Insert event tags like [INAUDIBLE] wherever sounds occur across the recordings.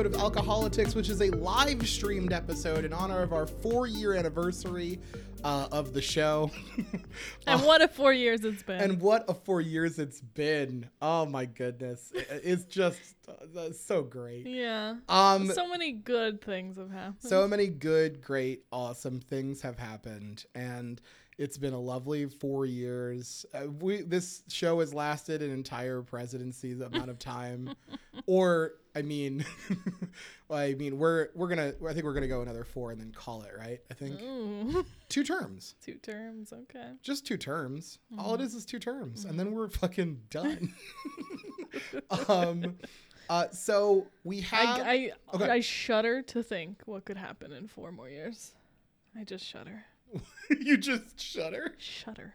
episode of Alcoholics, which is a live streamed episode in honor of our four year anniversary uh, of the show. [LAUGHS] And what a four years it's been. and what a four years it's been. Oh my goodness. It's just uh, so great. yeah. Um, so many good things have happened. so many good, great, awesome things have happened, and it's been a lovely four years. Uh, we this show has lasted an entire presidency's amount of time, [LAUGHS] or I mean, [LAUGHS] I mean we're we're gonna I think we're gonna go another four and then call it right. I think Ooh. [LAUGHS] two terms, Two terms, okay. just two terms. All it is is two terms, and then we're fucking done. [LAUGHS] um, uh, so we have. I, I, okay. I shudder to think what could happen in four more years. I just shudder. you just shudder. Shudder.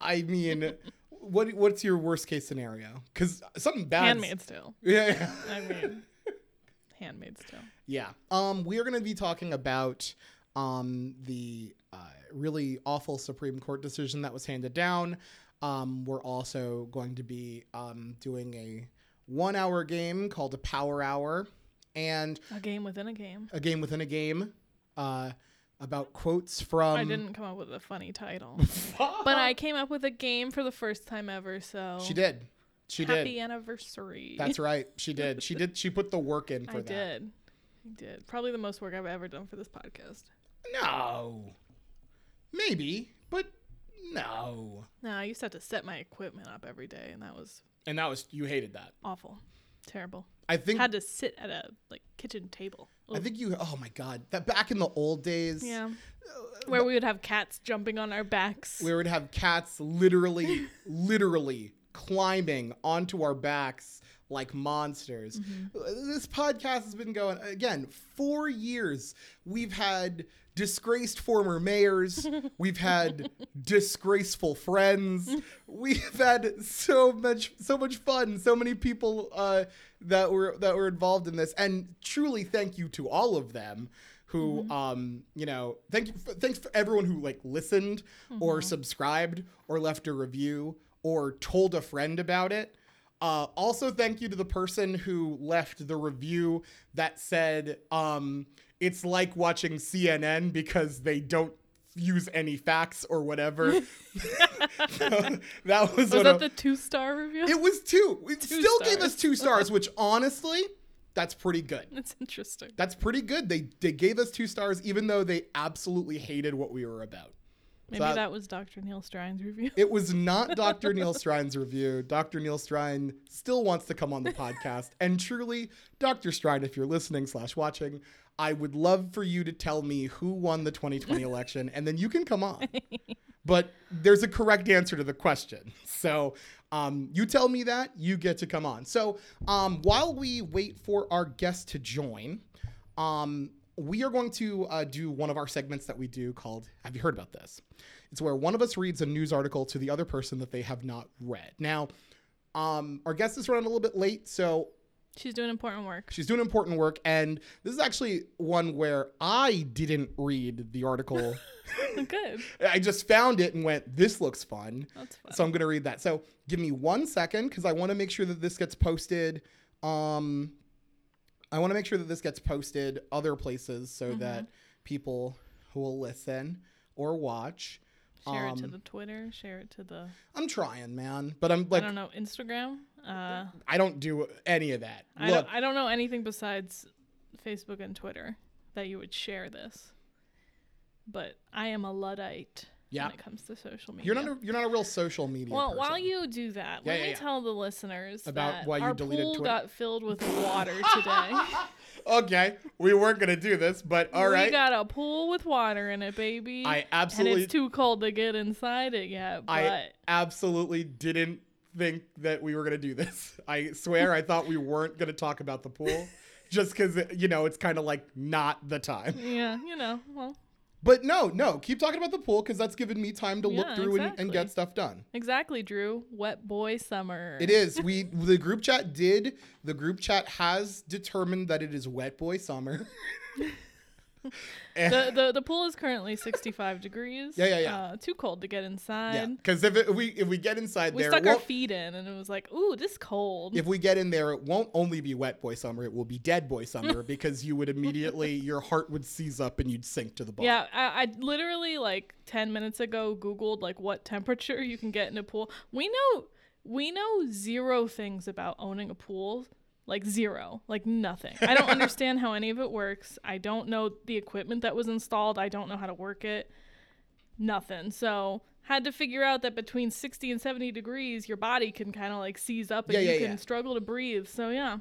I mean, what what's your worst case scenario? Because something bad. Handmaid's Tale. Yeah, yeah, I mean, Handmaid's Tale. yeah. Um, we are going to be talking about um the uh, really awful Supreme Court decision that was handed down. Um, we're also going to be um doing a one hour game called a Power Hour, and A game within a game. a game within a game. Uh, about [LAUGHS] quotes from. I didn't come up with a funny title. [LAUGHS] but I came up with a game for the first time ever, so. She did. She Happy did. anniversary. That's [LAUGHS] right. She did. She did. She put the work in for I that. I did. I did. Probably the most work I've ever done for this podcast. No. Maybe, but no. No, I used to have to set my equipment up every day, and that was And that was you hated that. awful, terrible. I think Had to sit at a like kitchen table. I think you oh my god. That back in the old days yeah, where we would have cats jumping on our backs. we would have cats literally [LAUGHS] literally climbing onto our backs like monsters. Mm-hmm. This podcast has been going again 4 years. We've had disgraced former mayors, [LAUGHS] we've had disgraceful friends. We've had so much so much fun, so many people uh that were that were involved in this. And truly thank you to all of them who um you know thank you for, thanks for everyone who like listened or subscribed or left a review or told a friend about it. Uh, also thank you to the person who left the review that said um it's like watching cnn because they don't use any facts or whatever [LAUGHS] [LAUGHS] that was, was that the two star review? it was two it Two still gave us two stars which honestly that's pretty good That's interesting. that's pretty good. They they gave us two stars, even though they absolutely hated what we were about. Maybe that- that was Dr. Neil Strine's review. It was not Dr. Neil Strine's review. Dr. Neil Strine still wants to come on the podcast, and truly, Dr. Strine, if you're listening slash watching, I would love for you to tell me who won the 2020 [LAUGHS] election, and then you can come on. But there's a correct answer to the question, so. Um, you tell me that you get to come on. So um, while we wait for our guest to join, um, we are going to uh, do one of our segments that we do called Have you heard about this? It's where one of us reads a news article to the other person that they have not read. Now, um, our guest is running a little bit late, so She's doing important work. she's doing important work. And this is actually one where I didn't read the article. [LAUGHS] [LAUGHS] Good. I just found it and went, This looks fun. That's fun. So I'm going to read that. So give me one second because I want to make sure that this gets posted. Um, I want to make sure that this gets posted other places so Mm-hmm. that people who will listen or watch. Share it to um, the Twitter. Share it to the I'm trying, man, but I'm like I don't know Instagram. Uh, I don't do any of that. I Look, don't, I don't know anything besides Facebook and Twitter that you would share this. But I am a luddite Yeah. when it comes to social media. you're not a, you're not a real social media. well, person. while you do that, Yeah, let yeah, me yeah. tell the listeners About that why you our deleted pool Twitter? got filled with [LAUGHS] water today. [LAUGHS] okay, we weren't gonna do this, but all we right. got a pool with water in it, baby. I absolutely and it's too cold to get inside it yet. But I absolutely didn't think that we were going to do this. [LAUGHS] I swear I thought we weren't going to talk about the pool just cuz you know, it's kind of like not the time. yeah, you know, well, But no, no, keep talking about the pool cuz that's given me time to look Yeah, through and, and get stuff done. exactly, Drew. Wet boy summer. It is. We the group chat did. The group chat has determined that it is wet boy summer. [LAUGHS] The, the the pool is currently 65 degrees. Yeah, yeah, yeah. Uh, too cold to get yeah, inside. because if, if we if we get inside We there, stuck our feet in, and it was like, ooh, this cold. if we get in there, it won't only be wet boy summer; it will be dead boy summer [LAUGHS] because you would immediately your heart would seize up and you'd sink to the bottom. Yeah, I, I literally like 10 minutes ago Googled like what temperature [LAUGHS] you can get in a pool. We know we know zero things about owning a pool. Like zero. Like nothing. I don't understand how any of it works. I don't know the equipment that was installed. I don't know how to work it. Nothing. So had to figure out that between 60 and 70 degrees your body can kind of like seize up and Yeah, you yeah, can yeah. struggle to breathe. So yeah. And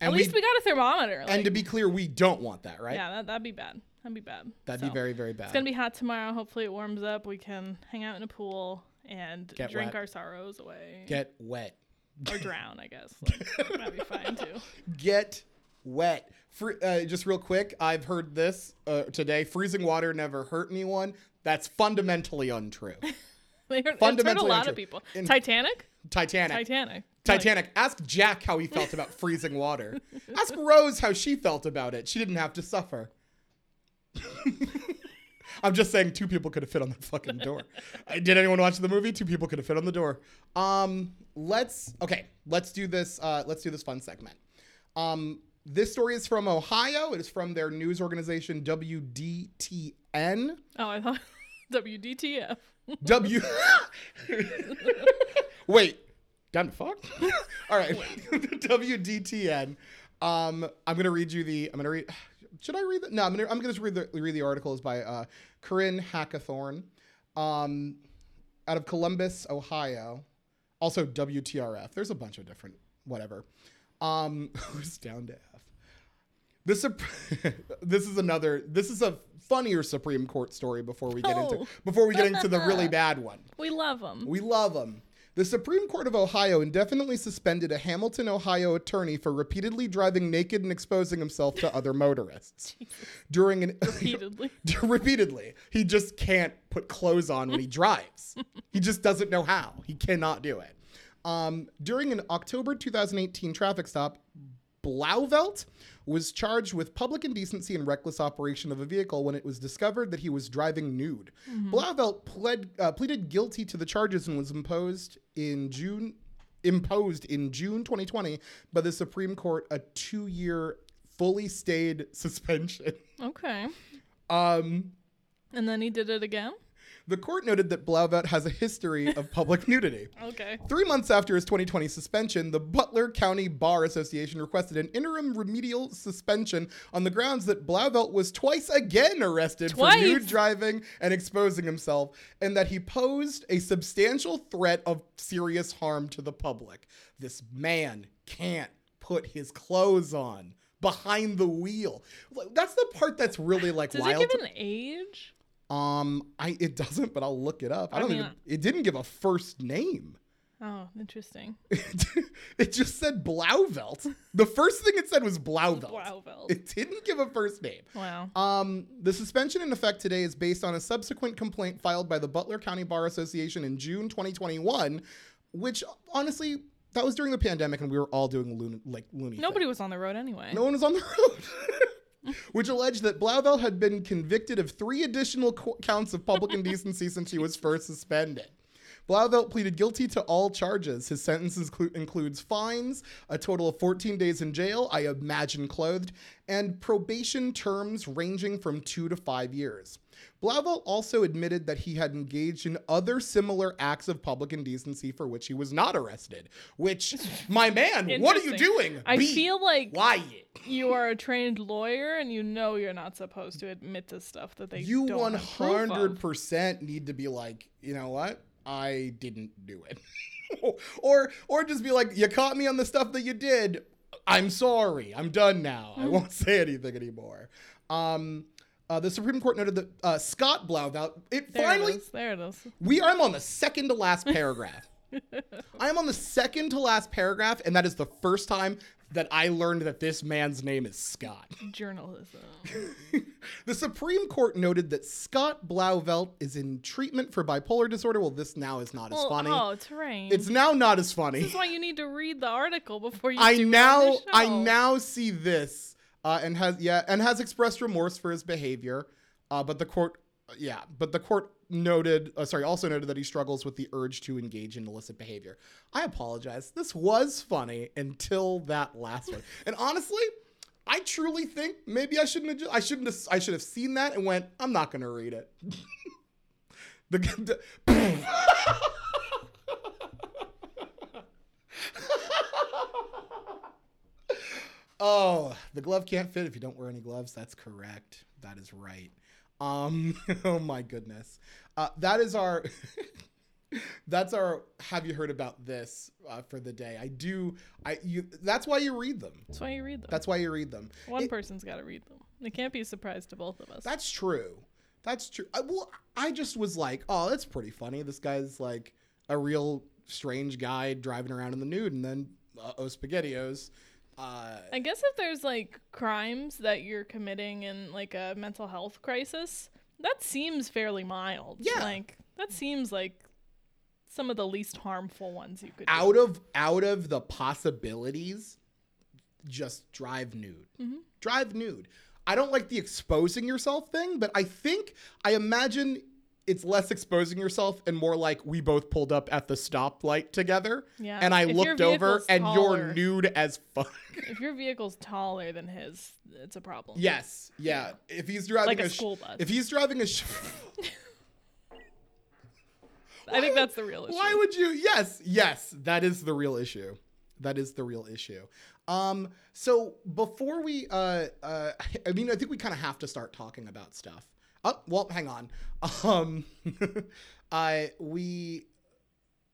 At least we- we got a thermometer. And to be clear, we don't want that, right? Yeah, that, that'd be bad. That'd be bad. That'd So. be very very bad. It's gonna be hot tomorrow. Hopefully it warms up. We can hang out in a pool and Get drink wet. our sorrows away. Get wet. Or [LAUGHS] drown, I guess. Like, that'd be fine too. [LAUGHS] Get wet. Free, uh, just real quick, I've heard this uh, today. Freezing water never hurt anyone. That's fundamentally untrue. [LAUGHS] They hurt, it's hurt a lot untrue. of people. In- Titanic? Titanic. Titanic. Titanic. Ask Jack how he felt about freezing water. Ask Rose how she felt about it. She didn't have to suffer. I'm just saying two people could have fit on the fucking door. [LAUGHS] Did anyone watch the movie? Two people could have fit on the door. Um, let's okay, let's do this uh let's do this fun segment. Um this story is from Ohio. It is from their news organization WDTN. Oh, I thought WDTF. [LAUGHS] W. [LAUGHS] Wait, done the fuck. All right, WDTN. Um, I'm gonna read you the. I'm gonna read. Should I read the? No, I'm gonna. I'm gonna just read the read the articles by uh, Corinne Hackathorn, um, out of Columbus, Ohio. Also WTRF. There's a bunch of different whatever. Um, [LAUGHS] who's down to F? This [LAUGHS] this is another. This is a funnier Supreme Court story before we get into Oh. before we get into the really [LAUGHS] bad one. We love them. We love them. The Supreme Court of Ohio indefinitely suspended a Hamilton, Ohio attorney for repeatedly driving naked and exposing himself to other motorists. [LAUGHS] During an Repeatedly. [LAUGHS] repeatedly, he just can't put clothes on when he drives. [LAUGHS] he just doesn't know how. He cannot do it. Um, during an October 2018 traffic stop, Blauvelt was charged with public indecency and reckless operation of a vehicle when it was discovered that he was driving nude. Blauvelt pled, uh, pleaded guilty to the charges and was imposed in June imposed in June 2020 by the Supreme Court a two-year fully stayed [LAUGHS] suspension. Okay. Um, And then he did it again? The court noted that Blauvelt has a history of public [LAUGHS] nudity. Okay. Three months after his 2020 suspension, the Butler County Bar Association requested an interim remedial suspension on the grounds that Blauvelt was twice again arrested Twice? for nude driving and exposing himself, and that he posed a substantial threat of serious harm to the public. This man can't put his clothes on behind the wheel. That's the part that's really like Does wild. it give an age? Um, I it doesn't, but I'll look it up. I I don't mean, even. It didn't give a first name. Oh, interesting. [LAUGHS] it just said Blauvelt. The first thing it said was Blauvelt. Blauvelt. It didn't give a first name. Wow. Um, the suspension in effect today is based on a subsequent complaint filed by the Butler County Bar Association in June 2021, which honestly, that was during the pandemic and we were all doing loon, like loony. Nobody was on the road anyway. No one was on the [LAUGHS] road. [LAUGHS] Which alleged that Blauvelt had been convicted of three additional co- counts of public indecency since he was first suspended. Blauvelt pleaded guilty to all charges. His sentence inclu- includes fines, a total of 14 days in jail, I imagine clothed, and probation terms ranging from two to five years. Blauvelt also admitted that he had engaged in other similar acts of public indecency for which he was not arrested. Which, my man, what are you doing? I Be feel like quiet. you are a trained lawyer and you know you're not supposed to admit to stuff that they you proof of. 100% need to be like you know what i didn't do it [LAUGHS] or or just be like you caught me on the stuff that you did i'm sorry i'm done now i won't say anything anymore um uh, the Supreme Court noted that uh, Scott Blauvelt. It There finally it is. There it is. we I'm on the second to last paragraph. [LAUGHS] I am on the second to last paragraph, and that is the first time that I learned that this man's name is Scott. [LAUGHS] Journalism. [LAUGHS] the Supreme Court noted that Scott Blauvelt is in treatment for bipolar disorder. Well, this now is not as funny. Oh, it's terrain. It's now not as funny. this is why you need to read the article before you I do it on now I now see this uh, and has yeah, and has expressed remorse for his behavior. Uh, but the court, yeah, but the court noted, uh, sorry, also noted that he struggles with the urge to engage in illicit behavior. I apologize. This was funny until that last one, and honestly. I truly think maybe I shouldn't have. I shouldn't have. I should have seen that and went. I'm not gonna read it. [LAUGHS] the, the [LAUGHS] [LAUGHS] Oh, the glove can't fit if you don't wear any gloves. That's correct. That is right. Um, [LAUGHS] oh my goodness. Uh, that is our. [LAUGHS] that's our. Have you heard about this uh, for the day? I do. I you. That's why you read them. That's why you read them. That's why you read them. One It- person's got to read them. it can't be a surprise to both of us. That's true. That's true. I, well, I just was like, oh, that's pretty funny. This guy's like a real strange guy driving around in the nude, and then uh, oh spaghettios. Uh, I guess if there's like crimes that you're committing in like a mental health crisis, that seems fairly mild. Yeah. Like that seems like some of the least harmful ones you could do. out of out of the possibilities just drive nude Mhm. drive nude i don't like the exposing yourself thing but i think i imagine it's less exposing yourself and more like we both pulled up at the stoplight together Yeah. and i If looked over and taller- you're nude as fuck If your vehicle's taller than his, it's a problem. yes yeah if he's driving Like a sh- school bus. if he's driving a sh- [LAUGHS] I think that's the real issue. Why would you? Yes, yes, that is the real issue. That is the real issue. Um, so before we, uh, uh, [LAUGHS] I mean, I think we kind of have to start talking about stuff. Oh, well, hang on. [LAUGHS] Um, I we,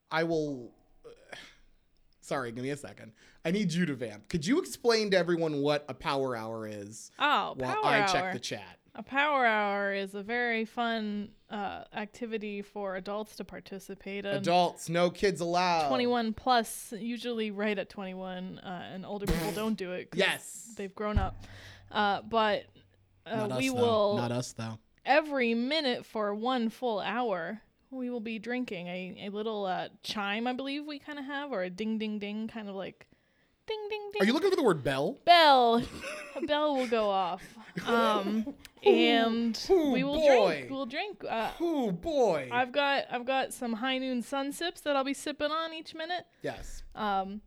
I will. [SIGHS] Sorry, give me a second. I need you to vamp. Could you explain to everyone what a power hour is oh, while I hour. check the chat? A power hour is a very fun uh, activity for adults to participate in. Adults, no kids allowed. 21 plus, usually right at 21, uh, and older people [LAUGHS] don't do it. Yes. They've grown up. Uh, but uh, Not we us, though. will, Not us though. Every minute for one full hour, we will be drinking a, a little uh, chime, I believe we kind of have, or a ding, ding, ding, kind of like ding, ding, ding. Are you looking for the word bell? bell a [LAUGHS] bell will go off [LAUGHS] um and Ooh, we will boy. drink we'll drink uh Oh boy. i've got i've got some high noon sun sips that i'll be sipping on each minute yes. um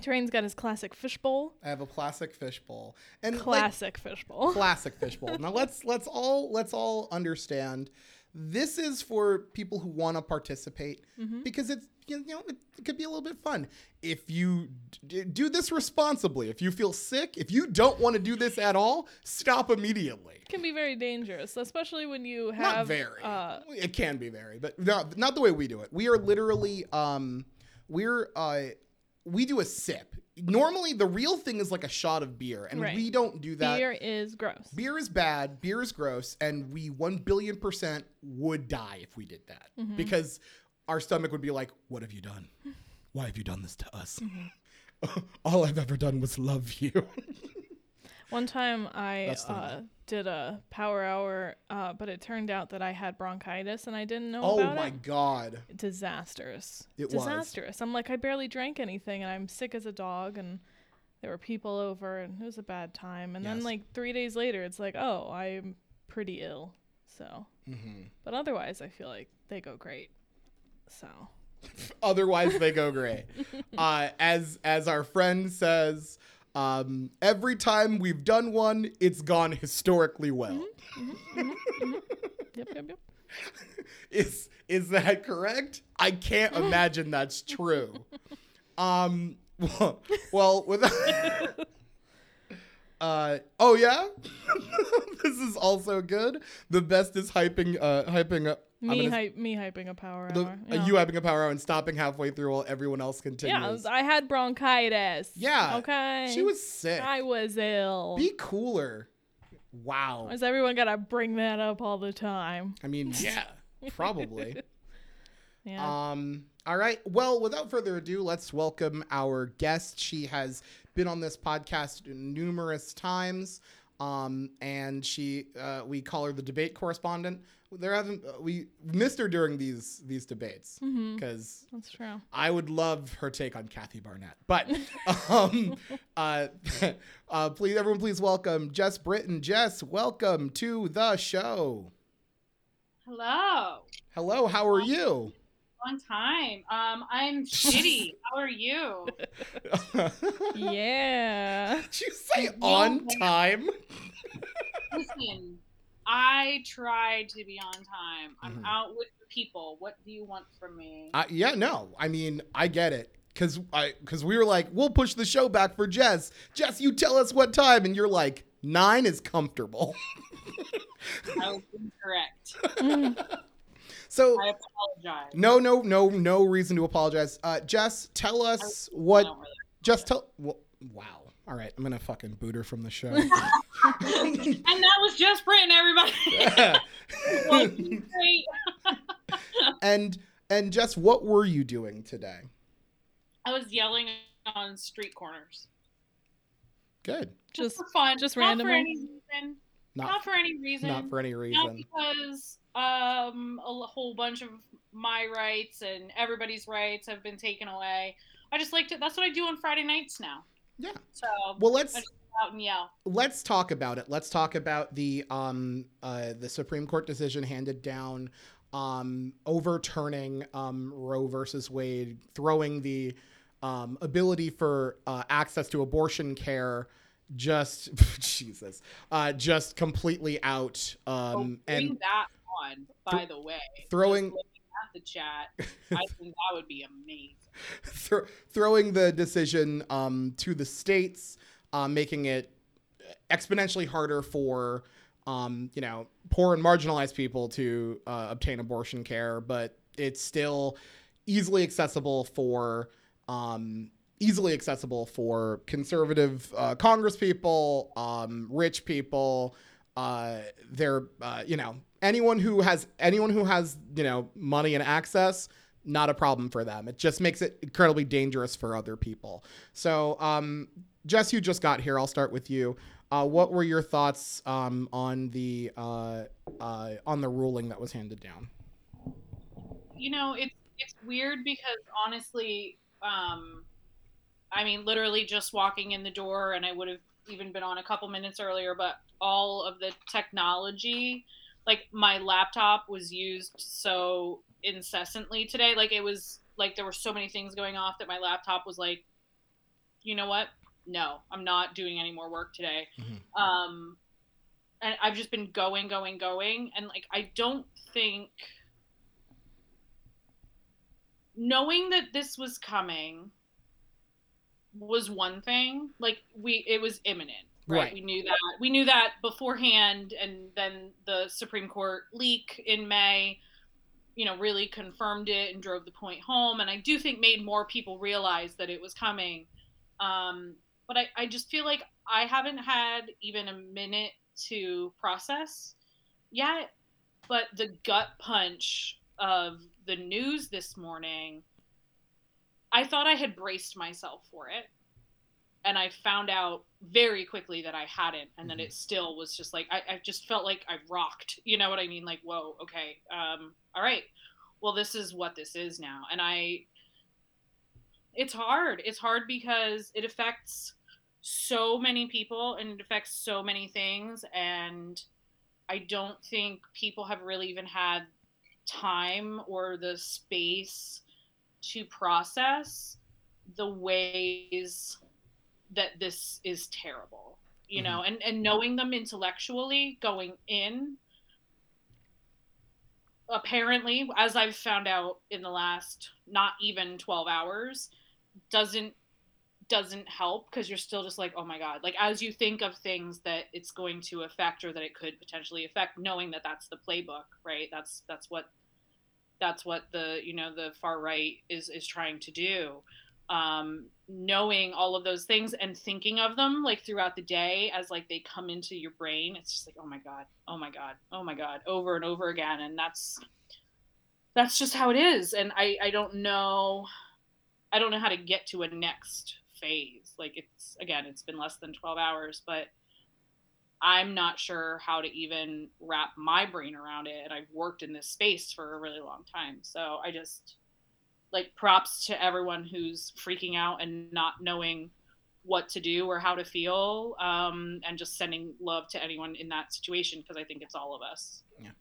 Terrain's got his classic fishbowl I have a classic fishbowl. And like, classic fishbowl [LAUGHS] classic fishbowl. Now let's let's all let's all understand this is for people who want to participate Mm-hmm. because it's you know it, it could be a little bit fun. If you d- do this responsibly, if you feel sick, if you don't want to do this at all, stop immediately. It can be very dangerous especially when you have not very. uh it can be very, but not not the way we do it. We are literally um we're uh we do a sip. Normally the real thing is like a shot of beer and Right. we don't do that. beer is gross Beer is bad, beer is gross, and we 1 billion percent would die if we did that. Mm-hmm. Because our stomach would be like, What have you done? Why have you done this to us? Mm-hmm. [LAUGHS] All I've ever done was love you. one time i uh did a power hour uh but it turned out that i had bronchitis and i didn't know oh about my god. disastrous. It was. disastrous. I'm like, I barely drank anything, and I'm sick as a dog, and there were people over, and it was a bad time. And Yes. then like three days later, it's like, oh, I'm pretty ill. So, hmm but otherwise, I feel like they go great. So, [LAUGHS] Otherwise, they go great. [LAUGHS] uh, as as our friend says, um, every time we've done one, it's gone historically well. yep, yep, yep. [LAUGHS] Is is that correct? I can't imagine that's [LAUGHS] true. Um. Well, well with. [LAUGHS] Uh oh yeah, this is also good. The best is hyping uh hyping up Me, gonna- me hyping a power the, hour. uh, yeah. you having a power hour and stopping halfway through while everyone else continues. yeah. I had bronchitis. Yeah, Okay. she was sick. I was ill. Be cooler. Wow. Does everyone gotta bring that up all the time? I mean, [LAUGHS] yeah, probably. [LAUGHS] Yeah. Um, all right. Well, without further ado, let's welcome our guest. She has been on this podcast numerous times. Um, and she, uh, we call her the debate correspondent. There haven't uh, we missed her during these these debates because That's true. I would love her take on Kathy Barnette. But [LAUGHS] um, uh, [LAUGHS] uh, please, everyone, please welcome Jess Britton. Jess, welcome to the show. Hello. Hello, how are you? Long time. Um, I'm [LAUGHS] shitty. How are you? Yeah. Did you say on time? Listen, I tried to be on time. I'm Mhm. out with the people. What do you want from me? Uh, yeah, no. I mean, I get it. Cause I, cause we were like, we'll push the show back for Jess. Jess, you tell us what time, and you're like, nine is comfortable. [LAUGHS] I was incorrect. so I apologize. no, no, no, no reason to apologize. Uh, Jess, tell us I what. don't really- Just tell. Well, wow. All right, I'm gonna fucking boot her from the show. [LAUGHS] [LAUGHS] And that was Jess Britton, everybody. [LAUGHS] Well, and and Jess, what were you doing today? I was yelling on street corners. Good. Just Just for fun. just not randomly? for any reason. Not Not for any reason. not for any not because um a l- whole bunch of my rights and everybody's rights have been taken away. I just like to. That's what I do on Friday nights now. Yeah. So Well, let's I just go out and yell. let's talk about it. Let's talk about the um uh the Supreme Court decision handed down um overturning um Roe versus Wade, throwing the um ability for uh, access to abortion care just [LAUGHS] Jesus uh just completely out Oh, um bring and that on. By the way, throwing- at the chat, I think that would be amazing. [LAUGHS] thro- throwing the decision um, to the states, uh, making it exponentially harder for um, you know poor and marginalized people to uh, obtain abortion care, but it's still easily accessible for um, easily accessible for conservative uh, Congress people, um, rich people. Uh, they're uh, you know anyone who has anyone who has you know money and access not a problem for them. It just makes it incredibly dangerous for other people. So, um, Jess, you just got here. I'll start with you. Uh, what were your thoughts um, on the uh, uh, on the ruling that was handed down? You know, it's it's weird because honestly, um, I mean, literally just walking in the door, and I would have even been on a couple minutes earlier, but all of the technology, like my laptop was used so incessantly today. Like it was like there were so many things going off that my laptop was like, you know what? No, I'm not doing any more work today. Mhm. Um, and I've just been going, going, going, and like I don't think knowing that this was coming was one thing. Like we, it was imminent, right? Right. We knew that. We knew that beforehand, and then the Supreme Court leak in May, you know, really confirmed it and drove the point home. And I do think made more people realize that it was coming. Um, but I, I just feel like I haven't had even a minute to process yet. But the gut punch of the news this morning, I thought I had braced myself for it. And I found out very quickly that I hadn't, and then Mhm. it still was just like I, I just felt like I rocked. You know what I mean? Like, whoa, okay, um, all right. Well, this is what this is now, and I. It's hard. It's hard because it affects so many people and it affects so many things, and I don't think people have really even had time or the space to process the ways that this is terrible you mm-hmm. know and and knowing them intellectually going in apparently as i've found out in the last not even 12 hours doesn't doesn't help because you're still just like oh my god. Like as you think of things that it's going to affect or that it could potentially affect knowing that that's the playbook right? That's that's what that's what the you know the far right is is trying to do um knowing all of those things and thinking of them like throughout the day as like they come into your brain it's just like oh my god oh my god oh my god over and over again and that's that's just how it is and i i don't know i don't know how to get to a next phase like it's again it's been less than 12 hours but i'm not sure how to even wrap my brain around it and i've worked in this space for a really long time so i just like props to everyone who's freaking out and not knowing what to do or how to feel um, and just sending love to anyone in that situation because i think it's all of us Yeah.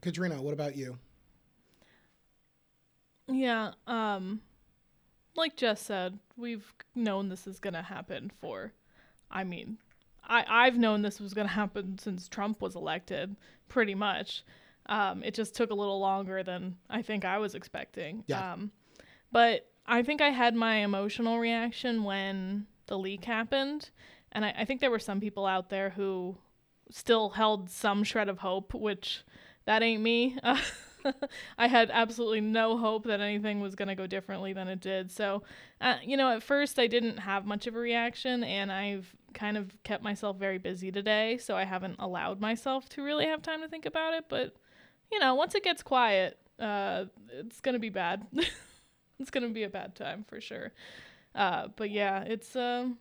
Katrina, what about you? Yeah, um like Jess said, we've known this is going to happen for I mean, I I've known this was going to happen since Trump was elected, pretty much. Um it just took a little longer than I think I was expecting. Yeah. Um but I think I had my emotional reaction when the leak happened, and I, I think there were some people out there who still held some shred of hope, which that ain't me. [LAUGHS] I had absolutely no hope that anything was going to go differently than it did. So, uh, you know, at first I didn't have much of a reaction, and I've kind of kept myself very busy today, so I haven't allowed myself to really have time to think about it. But, you know, once it gets quiet, uh, it's to be bad. [LAUGHS] it's to be a bad time for sure. Uh, but yeah, it's um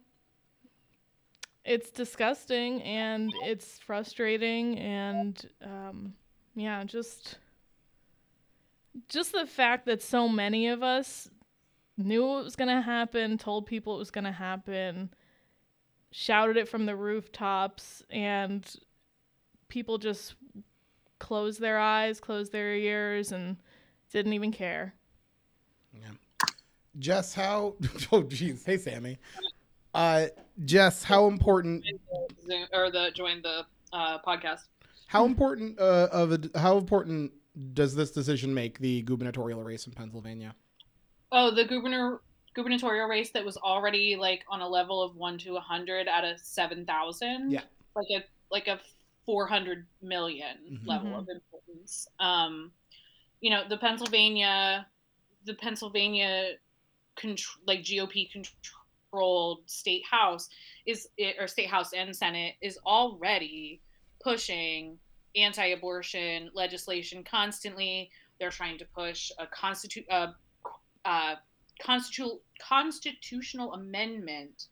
it's disgusting and it's frustrating and um yeah, just just the fact that so many of us knew it was to happen, told people it was to happen, shouted it from the rooftops and people just closed their eyes, closed their ears and didn't even care. Yeah. Jess, how? [LAUGHS] Oh, jeez. Hey, Sammy. Uh, Jess, how important? Zoom, or the join the uh, podcast How important uh, of a, how important does this decision make the gubernatorial race in Pennsylvania? oh the governor gubernatorial race that was already like on a level of 1 to a 100 out of 7000 Yeah. like a like a 400 million Mhm. level of importance um you know the pennsylvania the pennsylvania contr- like gop controlled state house is or state house and senate is already pushing anti-abortion legislation constantly they're trying to push a constitu- uh, uh, constitu- constitutional amendment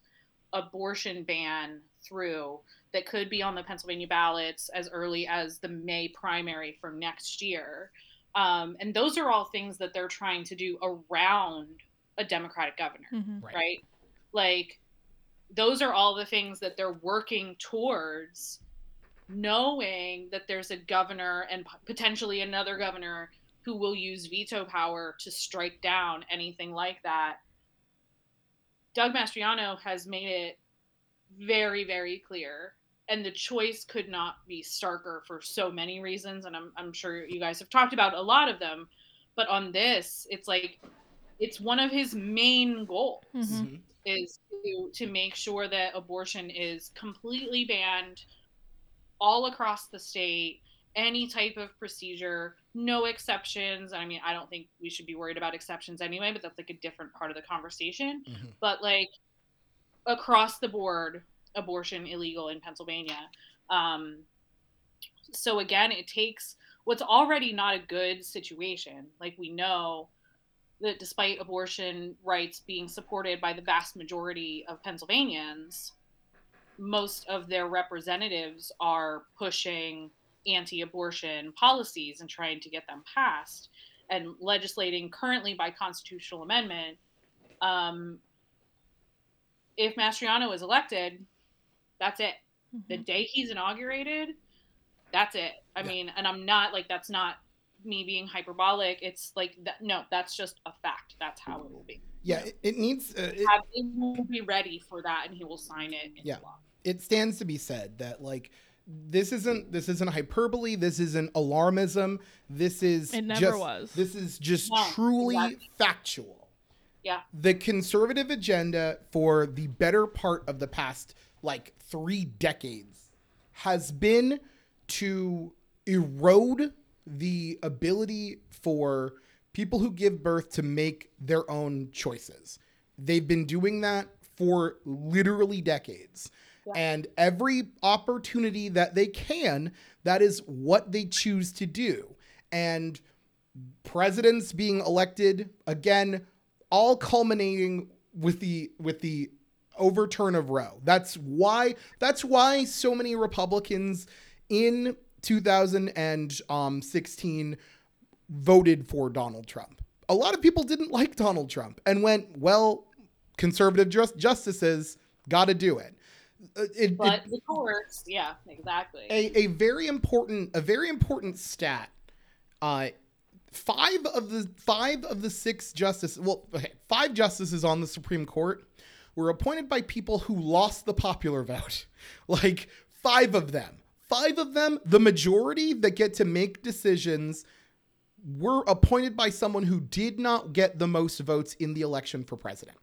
abortion ban through that could be on the Pennsylvania ballots as early as the May primary for next year. Um, and those are all things that they're trying to do around a Democratic governor, Mm-hmm. Right. right? Like, those are all the things that they're working towards, knowing that there's a governor and potentially another governor who will use veto power to strike down anything like that. Doug Mastriano has made it very, very clear. And the choice could not be starker for so many reasons. And I'm, I'm sure you guys have talked about a lot of them. But on this, it's like, it's one of his main goals Mhm. Mhm. is to, to make sure that abortion is completely banned all across the state any type of procedure no exceptions i mean i don't think we should be worried about exceptions anyway but that's like a different part of the conversation Mhm. but like across the board abortion illegal in pennsylvania. Um, so again it takes what's already not a good situation. Like we know that despite abortion rights being supported by the vast majority of pennsylvanians most of their representatives are pushing anti-abortion policies and trying to get them passed and legislating currently by constitutional amendment. Um, if Mastriano is elected, that's it. The Mhm. day he's inaugurated, that's it. I Yeah. mean, and I'm not like that's not me being hyperbolic. It's like that. No, that's just a fact. That's how it will be. Yeah, it, it needs. Uh, it, Have- It will be ready for that, and he will sign it into Yeah. it stands to be said that like this isn't this isn't hyperbole. This isn't alarmism. This is It never just, was. This is just No, truly exactly. factual. Yeah. The conservative agenda for the better part of the past like three decades has been to erode the ability for people who give birth to make their own choices. They've been doing that for literally decades. Yeah. And every opportunity that they can, that is what they choose to do. And presidents being elected again, all culminating with the with the overturn of Roe. That's why that's why so many Republicans in 2016 voted for Donald Trump. A lot of people didn't like Donald Trump and went, well, conservative just, justices got to do it. Uh, it, But it the courts, yeah, exactly. a, a very important a very important stat. Uh, five of the five of the six justices, well, okay, five justices on the Supreme Court were appointed by people who lost the popular vote. [LAUGHS] Like five of them, five of them, the majority that get to make decisions were appointed by someone who did not get the most votes in the election for president.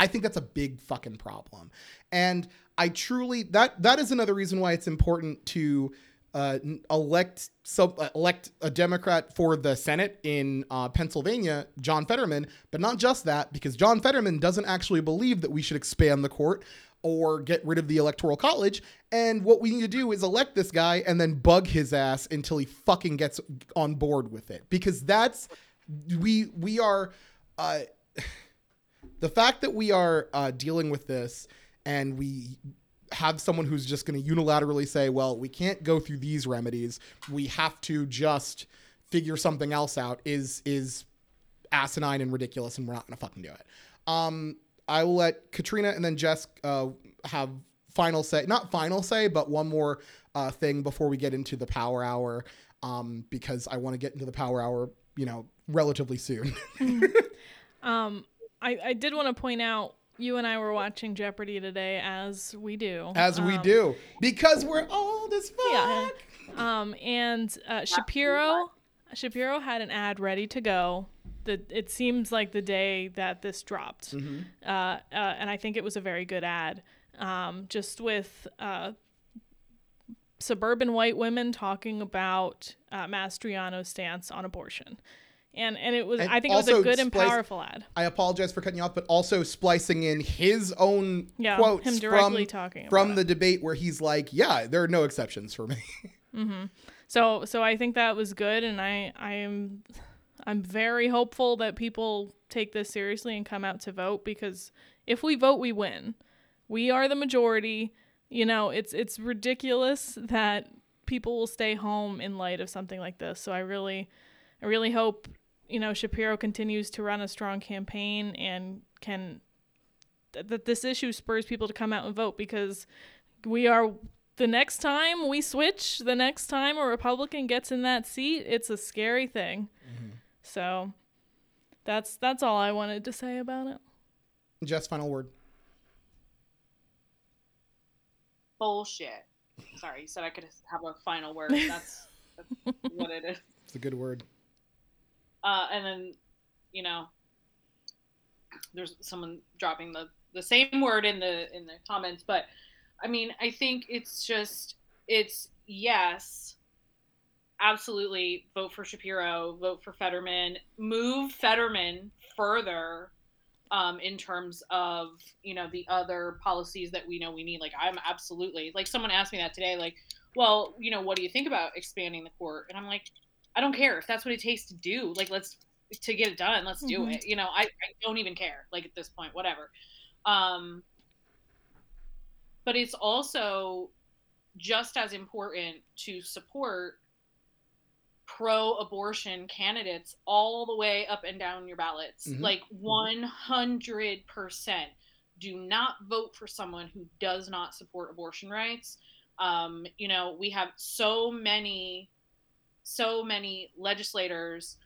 I think that's a big fucking problem. And I truly that that is another reason why it's important to uh, elect sub uh, elect a Democrat for the Senate in uh, Pennsylvania, John Fetterman. But not just that, because John Fetterman doesn't actually believe that we should expand the court or get rid of the electoral college. And what we need to do is elect this guy and then bug his ass until he fucking gets on board with it. Because that's we we are. Uh, [SIGHS] the fact that we are uh, dealing with this and we have someone who's just going to unilaterally say, well, we can't go through these remedies. We have to just figure something else out is is asinine and ridiculous, and we're not going to fucking do it. Um, I will let Katrina and then Jess uh, have final say, not final say, but one more uh, thing before we get into the power hour, um, because I want to get into the power hour, you know, relatively soon. [LAUGHS] Um, I, I did want to point out you and I were watching Jeopardy today, as we do. As we Um, do, because we're old as fuck. Yeah. Um, and uh, Shapiro, Shapiro had an ad ready to go. The it seems like the day that this dropped, Mm-hmm. uh, uh, and I think it was a very good ad. Um, just with uh, suburban white women talking about uh, Mastriano's stance on abortion, and and it was And I think it was a good and splice- powerful ad. I apologize for cutting you off, but also splicing in his own Yeah, quotes him directly from, talking from the it. debate where he's like, "Yeah, there are no exceptions for me." [LAUGHS] Mm-hmm. So so I think that was good, and I I am I'm very hopeful that people take this seriously and come out to vote because if we vote, we win. We are the majority. You know, it's it's ridiculous that people will stay home in light of something like this. So I really I really hope you know Shapiro continues to run a strong campaign and can th- that this issue spurs people to come out and vote because we are the next time we switch, the next time a Republican gets in that seat, it's a scary thing. Mm-hmm. So that's that's all I wanted to say about it. Jess, final word. Bullshit. Sorry, you said I could have a final word. That's, that's [LAUGHS] what it is. It's a good word. Uh, and then, you know, there's someone dropping the the same word in the in the comments, but I mean, I think it's just it's yes, absolutely vote for Shapiro, vote for Fetterman, move Fetterman further um, in terms of you know the other policies that we know we need. Like I'm absolutely like someone asked me that today, like, well, you know, what do you think about expanding the court? And I'm like, I don't care if that's what it takes to do. Like let's to get it done, let's do Mhm. it. You know, I, I don't even care. Like at this point, whatever. Um, but it's also just as important to support pro-abortion candidates all the way up and down your ballots Mhm. like 100% do not vote for someone who does not support abortion rights um, you know we have so many so many legislators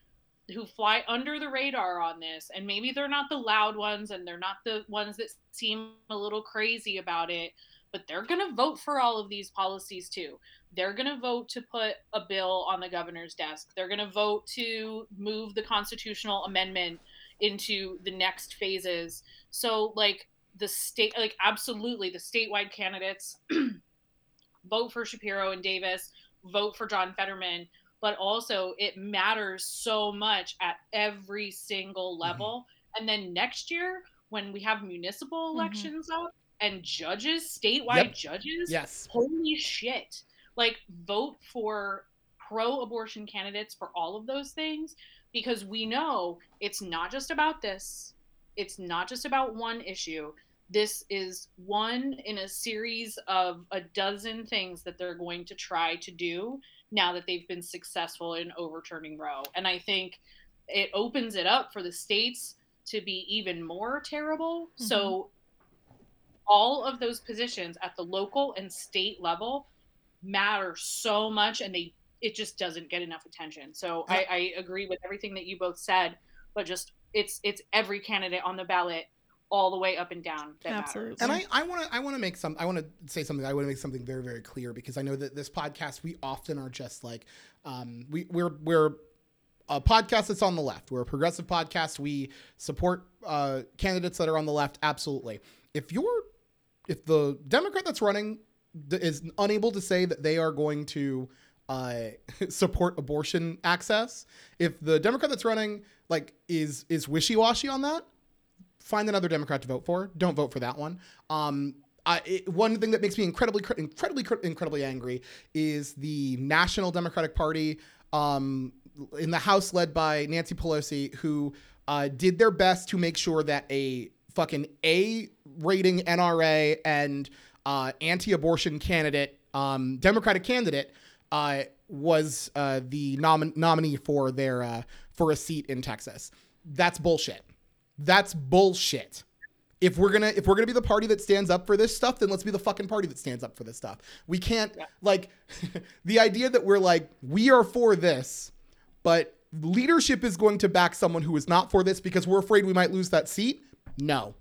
who fly under the radar on this and maybe they're not the loud ones and they're not the ones that seem a little crazy about it but they're going to vote for all of these policies too. They're going to vote to put a bill on the governor's desk. They're going to vote to move the constitutional amendment into the next phases. So like the state like absolutely the statewide candidates [CLEARS THROAT] vote for shapiro and davis vote for john fetterman but also it matters so much at every single level. And then next year, when we have municipal Mhm. elections up and judges, statewide Yep. judges, Yes. holy shit. Like, vote for pro abortion candidates for all of those things because we know it's not just about this, it's not just about one issue. This is one in a series of a dozen things that they're going to try to do now that they've been successful in overturning Roe. And I think it opens it up for the states to be even more terrible. Mm-hmm. So all of those positions at the local and state level matter so much and they it just doesn't get enough attention. So I, I agree with everything that you both said, but just it's it's every candidate on the ballot all the way up and down that Absolutely. And I, I want to I want to make some I want to say something I want to make something very very clear because I know that this podcast we often are just like um we we're we're a podcast that's on the left. We're a progressive podcast. We support uh, candidates that are on the left. Absolutely. If you're if the Democrat that's running is unable to say that they are going to uh, [LAUGHS] support abortion access, if the Democrat that's running like is is wishy washy on that, find another Democrat to vote for. Don't vote for that one. Um, I, it, one thing that makes me incredibly, incredibly, incredibly angry is the National Democratic Party um, in the House, led by Nancy Pelosi, who uh, did their best to make sure that a fucking A rating NRA and uh, anti-abortion candidate, um, Democratic candidate, uh, was uh, the nomin- nominee for their uh, for a seat in Texas. That's bullshit. That's bullshit. If we're gonna if we're gonna be the party that stands up for this stuff, then let's be the fucking party that stands up for this stuff. We can't Yeah. like [LAUGHS] the idea that we're like we are for this, but leadership is going to back someone who is not for this because we're afraid we might lose that seat. No,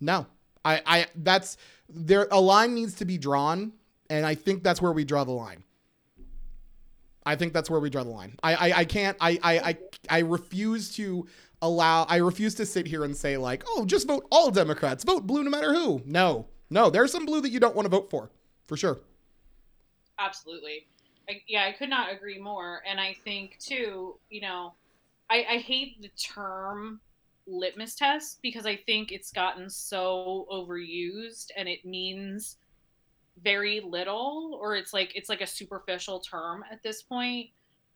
no. I I that's there. A line needs to be drawn, and I think that's where we draw the line. I think that's where we draw the line. I I, I can't. I, I I I refuse to allow. I refuse to sit here and say like, oh, just vote all Democrats. Vote blue no matter who. No, no. There's some blue that you don't want to vote for, for sure. absolutely I, yeah i could not agree more and i think too you know I, I hate the term litmus test because i think it's gotten so overused and it means very little or it's like it's like a superficial term at this point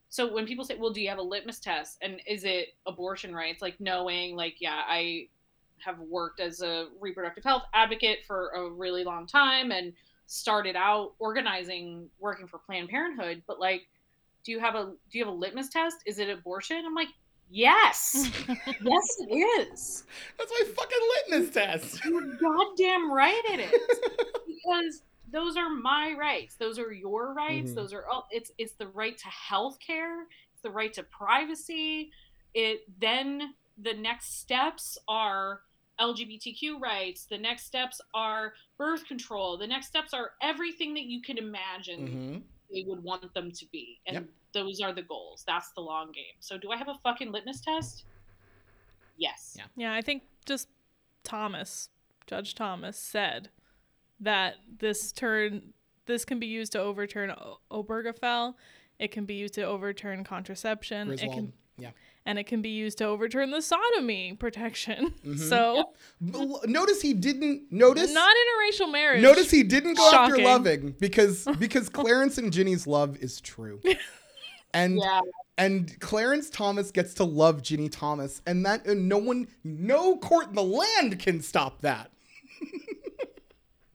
so when people say well do you have a litmus test? And is it abortion rights? Like knowing like yeah i have worked as a reproductive health advocate for a really long time and started out organizing working for planned parenthood but like do you have a do you have a litmus test? Is it abortion? I'm like yes. [LAUGHS] Yes it is. That's my fucking litmus test. you're goddamn right it is. [LAUGHS] Because those are my rights. Those are your rights. Mhm. those are all. it's it's the right to health care it's the right to privacy. It then the next steps are lgbtq rights. The next steps are birth control. The next steps are everything that you can imagine hmm they would want them to be. And Yep. those are the goals. That's the long game. So do i have a fucking litmus test? Yes. Yeah. Yeah, I think just Thomas, Judge Thomas said that this turn this can be used to overturn o- Obergefell. It can be used to overturn contraception. It can Yeah. and it can be used to overturn the sodomy protection. [LAUGHS] Mhm. So L- Notice he didn't notice. not interracial marriage. Notice he didn't go after loving because [LAUGHS] because Clarence and Ginny's love is true. [LAUGHS] And yeah and Clarence Thomas gets to love Ginny Thomas and that and no one no court in the land can stop that.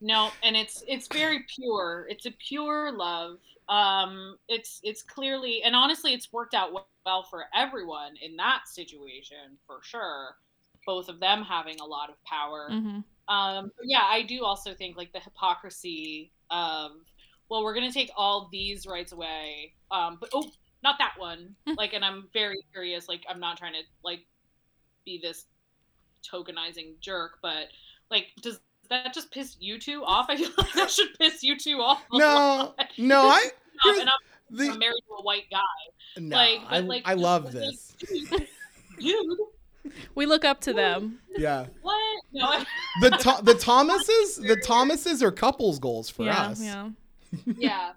No, and it's it's very pure. It's a pure love. Um, it's it's clearly and honestly, it's worked out well, for everyone in that situation for sure. Both of them having a lot of power. Mhm. Um, yeah, I do also think like the hypocrisy of well, we're gonna take all these rights away, um, but oh, not that one. [LAUGHS] like, and I'm very curious. Like, I'm not trying to like be this tokenizing jerk, but like, does that just piss you two off? I feel like that should piss you two off. a No, lot. [LAUGHS] no, I [LAUGHS] here's and I'm, the I'm married to a white guy. no, like, but, I, like, I love like, this. Dude, We look up to them. Yeah. what? No, I- The Tho- the Thomases, the Thomases are couples goals for yeah, us. yeah. yeah.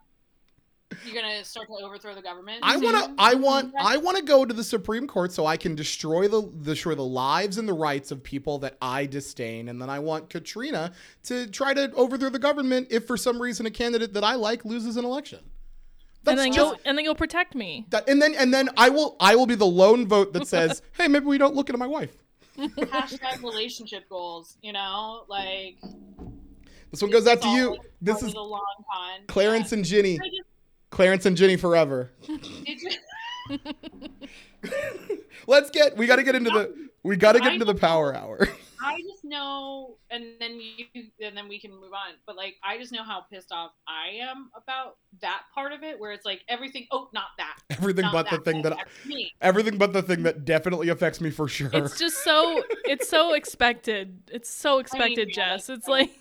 You're gonna start to overthrow the government. I want to. I want. I want to go to the Supreme Court so I can destroy the destroy the lives and the rights of people that I disdain, and then I want Katrina to try to overthrow the government if for some reason a candidate that I like loses an election. And That's then just you'll and then you'll protect me. that, and then and then I will I will be the lone vote that says, [LAUGHS] hey, maybe we don't look into my wife. hashtag relationship goals. You know, like This one goes out to you. This is the long con. Clarence Yeah. and Ginny. I just- Clarence and Ginny forever. [LAUGHS] Let's get. We got to get into the. We got to get into the power hour. [LAUGHS] I just know, and then you, and then we can move on. But like, I just know how pissed off I am about that part of it, where it's like everything. Oh, not that. Everything not but the thing that affects me. everything but the thing that definitely affects me for sure. It's just so it's so [LAUGHS] expected. It's so expected, yeah, Jess. that's It's fair. like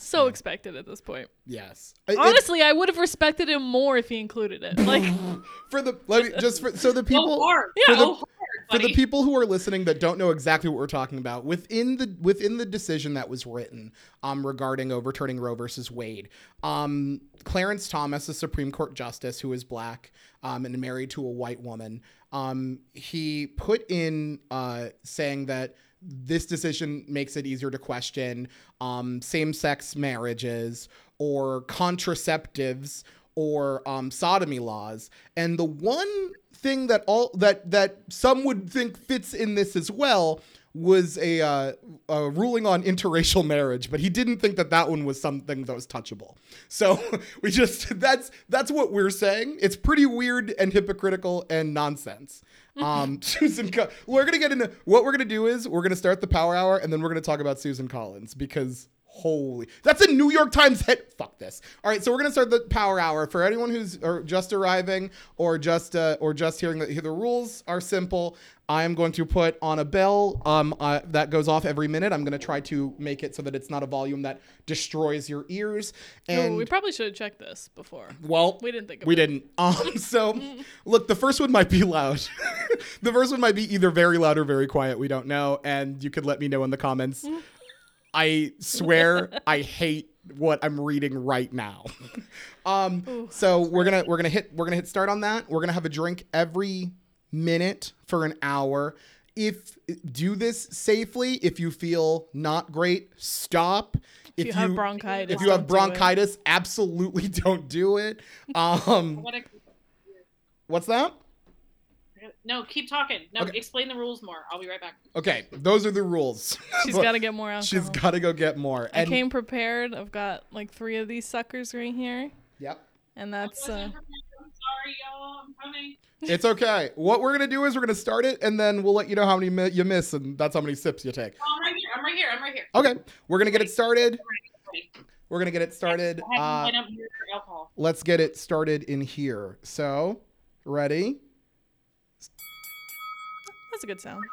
so Yeah. expected at this point. yes. It- it- Honestly, I would have respected him more if he included it. Like [LAUGHS] for the let me just for, so the [LAUGHS] Go people hard. Yeah. Go hard, for the people who are listening that don't know exactly what we're talking about within the within the decision that was written um regarding overturning Roe versus Wade um Clarence Thomas a Supreme Court justice who is black um and married to a white woman um he put in uh saying that this decision makes it easier to question um, same-sex marriages or contraceptives or um, sodomy laws. And the one thing that all that that some would think fits in this as well was a, uh, a ruling on interracial marriage, but he didn't think that that one was something that was touchable. So [LAUGHS] we just that's that's what we're saying. It's pretty weird and hypocritical and nonsense. [LAUGHS] Um, Susan, Co- we're gonna get into what we're gonna do is we're gonna start the power hour and then we're gonna talk about Susan Collins because holy, that's a New York Times hit. Fuck this. All right, so we're gonna start the power hour for anyone who's or just arriving or just uh, or just hearing that the rules are simple. I am going to put on a bell um, uh, that goes off every minute. I'm going to try to make it so that it's not a volume that destroys your ears. Ooh, And we probably should have checked this before. well, We didn't think we it. didn't. [LAUGHS] Um, so look, the first one might be loud. [LAUGHS] the first one might be either very loud or very quiet. We don't know, and you could let me know in the comments. I swear, I hate what I'm reading right now. [LAUGHS] um, so we're gonna we're gonna hit we're gonna hit start on that. We're gonna have a drink every minute for an hour. If do this safely. If you feel not great, stop. If you have bronchitis, if you have don't do bronchitis, absolutely [LAUGHS] don't do it. [LAUGHS] Um, what's that? No, keep talking. No, Okay. explain the rules more. I'll be right back. Okay, those are the rules. She's [LAUGHS] got to get more alcohol. She's got to go get more. I came prepared. I've got like three of these suckers right here, yep, and that's uh, I'm sorry, y'all. I'm coming. [LAUGHS] it's okay. What we're gonna do is we're gonna start it, and then we'll let you know how many mi- you miss, and that's how many sips you take. Oh, I'm right here. I'm right here. I'm right here. Okay, we're gonna get it started. We're gonna get it started. I have Uh, to line up here for alcohol. let's get it started in here. So, ready? That's a good sound.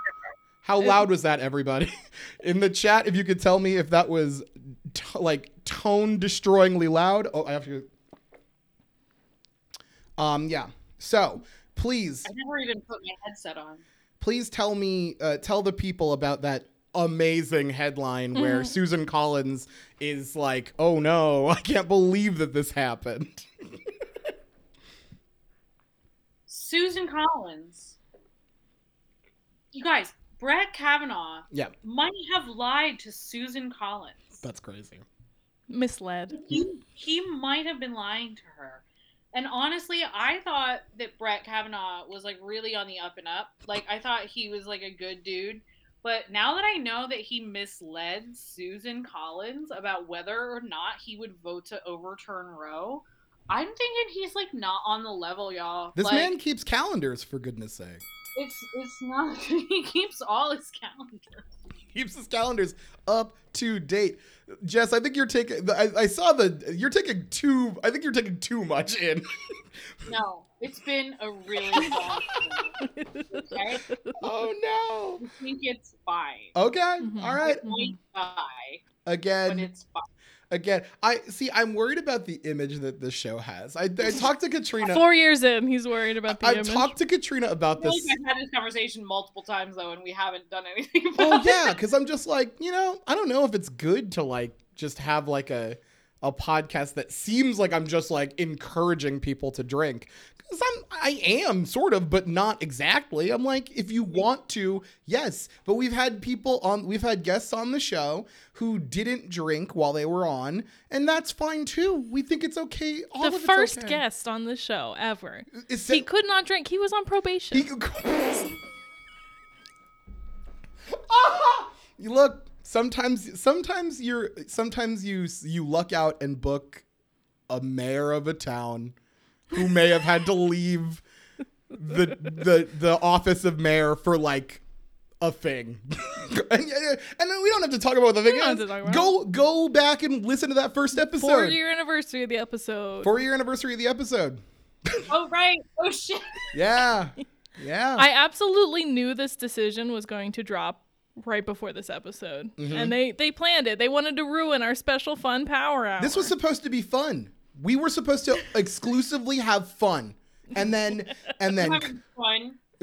How loud was that, everybody? [LAUGHS] In the chat, if you could tell me if that was t- like tone destroyingly loud. Oh, I have to. Um, yeah. So please, I never even put my headset on. please tell me, uh, tell the people about that amazing headline where Susan Collins is like, "Oh no, [LAUGHS] I can't believe that this happened." [LAUGHS] Susan Collins. You guys, Brett Kavanaugh yeah, might have lied to Susan Collins. that's crazy. Misled. he, he might have been lying to her. And honestly, I thought that Brett Kavanaugh was like really on the up and up. Like I thought he was like a good dude. But now that I know that he misled Susan Collins about whether or not he would vote to overturn Roe, I'm thinking he's like not on the level, y'all. This like, man keeps calendars for goodness sake. It's it's not. [LAUGHS] he keeps all his calendars. keeps his calendars up to date. Jess, I think you're taking. I, I saw the. You're taking too. I think you're taking too much in. [LAUGHS] No, it's been a really [LAUGHS] long. time, Okay, oh I think it's fine. no. Okay. Mhm. All right. It might die, but Again. it's fine. Again. I see. I'm worried about the image that this show has. I, I [LAUGHS] talked to Katrina. Four years in, he's worried about the I've image. talked to Katrina about I this. like I've had this conversation multiple times though, and we haven't done anything about Oh it. yeah, because I'm just like you know I don't know if it's good to like just have like a a podcast that seems like I'm just like encouraging people to drink because I'm I am sort of but not exactly. I'm like if you want to, yes. But we've had people on we've had guests on the show who didn't drink while they were on, and that's fine too. We think it's okay. All the first okay. guest on the show ever. It's- He could not drink. He was on probation. He- Ah! [LAUGHS] You look. Sometimes, sometimes you're. Sometimes you you luck out and book a mayor of a town who may have had to leave the the the office of mayor for like a thing. [LAUGHS] and, and then we don't have to talk about what the thing We don't have to talk about Go go back and listen to that first episode. Four year anniversary of the episode. Four year anniversary of the episode. Oh right. Oh shit. [LAUGHS] Yeah. Yeah. I absolutely knew this decision was going to drop right before this episode, Mm-hmm. and they they planned it. They wanted to ruin our special fun power hour. This was supposed to be fun. We were supposed to exclusively have fun. And then and then fun. [LAUGHS]